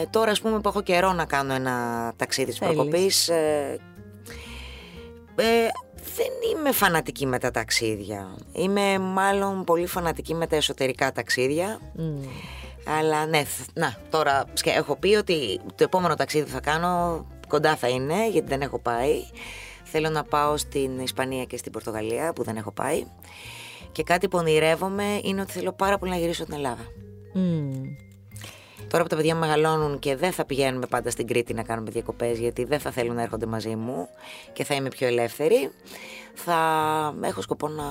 Ε, τώρα, ας πούμε, που έχω καιρό να κάνω ένα ταξίδι της Θέλεις. προκοπής, ε, ε, δεν είμαι φανατική με τα ταξίδια. Είμαι μάλλον πολύ φανατική με τα εσωτερικά ταξίδια. Μμ. Αλλά ναι, θ- να, τώρα σκε- έχω πει ότι το επόμενο ταξίδι που θα κάνω κοντά θα είναι, γιατί δεν έχω πάει. Θέλω να πάω στην Ισπανία και στην Πορτογαλία, που δεν έχω πάει. Και κάτι που ονειρεύομαι είναι ότι θέλω πάρα πολύ να γυρίσω στην Ελλάδα. Μμμ. Τώρα που τα παιδιά μεγαλώνουν και δεν θα πηγαίνουμε πάντα στην Κρήτη να κάνουμε διακοπές γιατί δεν θα θέλουν να έρχονται μαζί μου και θα είμαι πιο ελεύθερη, θα έχω σκοπό να...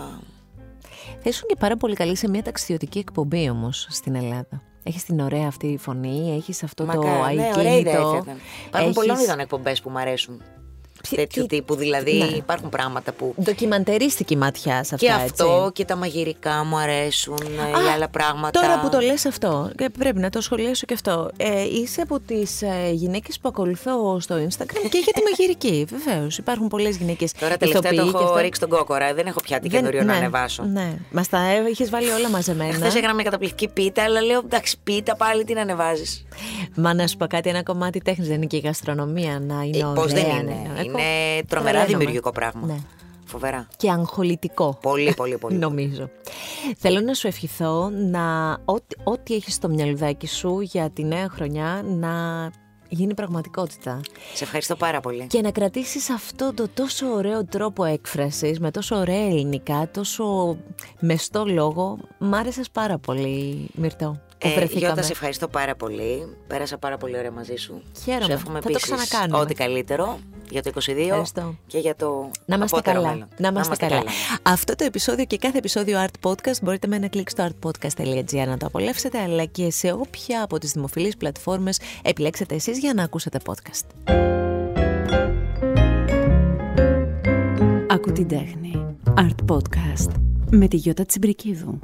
Θα ήσουν και πάρα πολύ καλή σε μια ταξιδιωτική εκπομπή όμως στην Ελλάδα. Έχεις την ωραία αυτή φωνή, έχεις αυτό το Μακάρι, ναι, ωραία ιδέα αικίνητο. θα ήταν. Υπάρχουν πολλών είδων εκπομπές που μου αρέσουν. Ποια- Τέτοιου τι- τύπου, δηλαδή Ναι. υπάρχουν πράγματα που... Ντοκιμαντερίστικη ματιά σε αυτά, Και αυτό έτσι. και τα μαγειρικά μου αρέσουν, ε, ή άλλα πράγματα. Τώρα που το λες αυτό, και πρέπει να το σχολιάσω και αυτό. Ε, είσαι από τις ε, γυναίκες που ακολουθώ στο Instagram και για τη μαγειρική, βεβαίως. Υπάρχουν πολλές γυναίκες Τώρα τελευταία το ηθοποιοί και έχω αυτά. ρίξει τον κόκορα, δεν έχω πια τι Δεν- καινούριο να ναι, ανεβάσω. Ναι, μας τα είχες βάλει όλα μαζεμένα. Χθες έκανα μια καταπληκτική πίτα, αλλά λέω εντάξει, πίτα πάλι τι να ανεβάζεις. Μα να σου πω κάτι, ένα κομμάτι τέχνης δεν είναι και η γαστρονομία να είναι ωραία. Πώς Ε, δεν είναι. ναι. Εγώ Είναι τρομερά τρελαίνομαι. δημιουργικό πράγμα. Ναι. Φοβερά. Και αγχολητικό. Πολύ, πολύ, πολύ. Νομίζω. Θέλω να σου ευχηθώ να ό,τι, ό,τι έχεις στο μυαλουδάκι σου για τη νέα χρονιά να γίνει πραγματικότητα. Σε ευχαριστώ πάρα πολύ. Και να κρατήσεις αυτό το τόσο ωραίο τρόπο έκφρασης, με τόσο ωραία ελληνικά, τόσο μεστό λόγο. Μ' άρεσες πάρα πολύ, Μυρτώ, που Ε, βρεθήκαμε. Γιώτα, σε ευχαριστώ πάρα πολύ. Πέρασα πάρα πολύ ωραία μαζί σου. Χαίρομαι. Σου εύχομαι Θα το επίσης ξανακάνουμε. Ό,τι καλύτερο για το 22 Ευχαριστώ. και για το Να είμαστε απότερο καλά. μέλλον. Να είμαστε καλά. Αυτό το επεισόδιο και κάθε επεισόδιο Art Podcast μπορείτε με ένα κλικ στο artpodcast.gr να το απολαύσετε, αλλά και σε όποια από τις δημοφιλείς πλατφόρμες επιλέξετε εσείς για να ακούσετε podcast. Άκου την τέχνη. Art Podcast. Με τη Γιώτα Τσιμπρικίδου.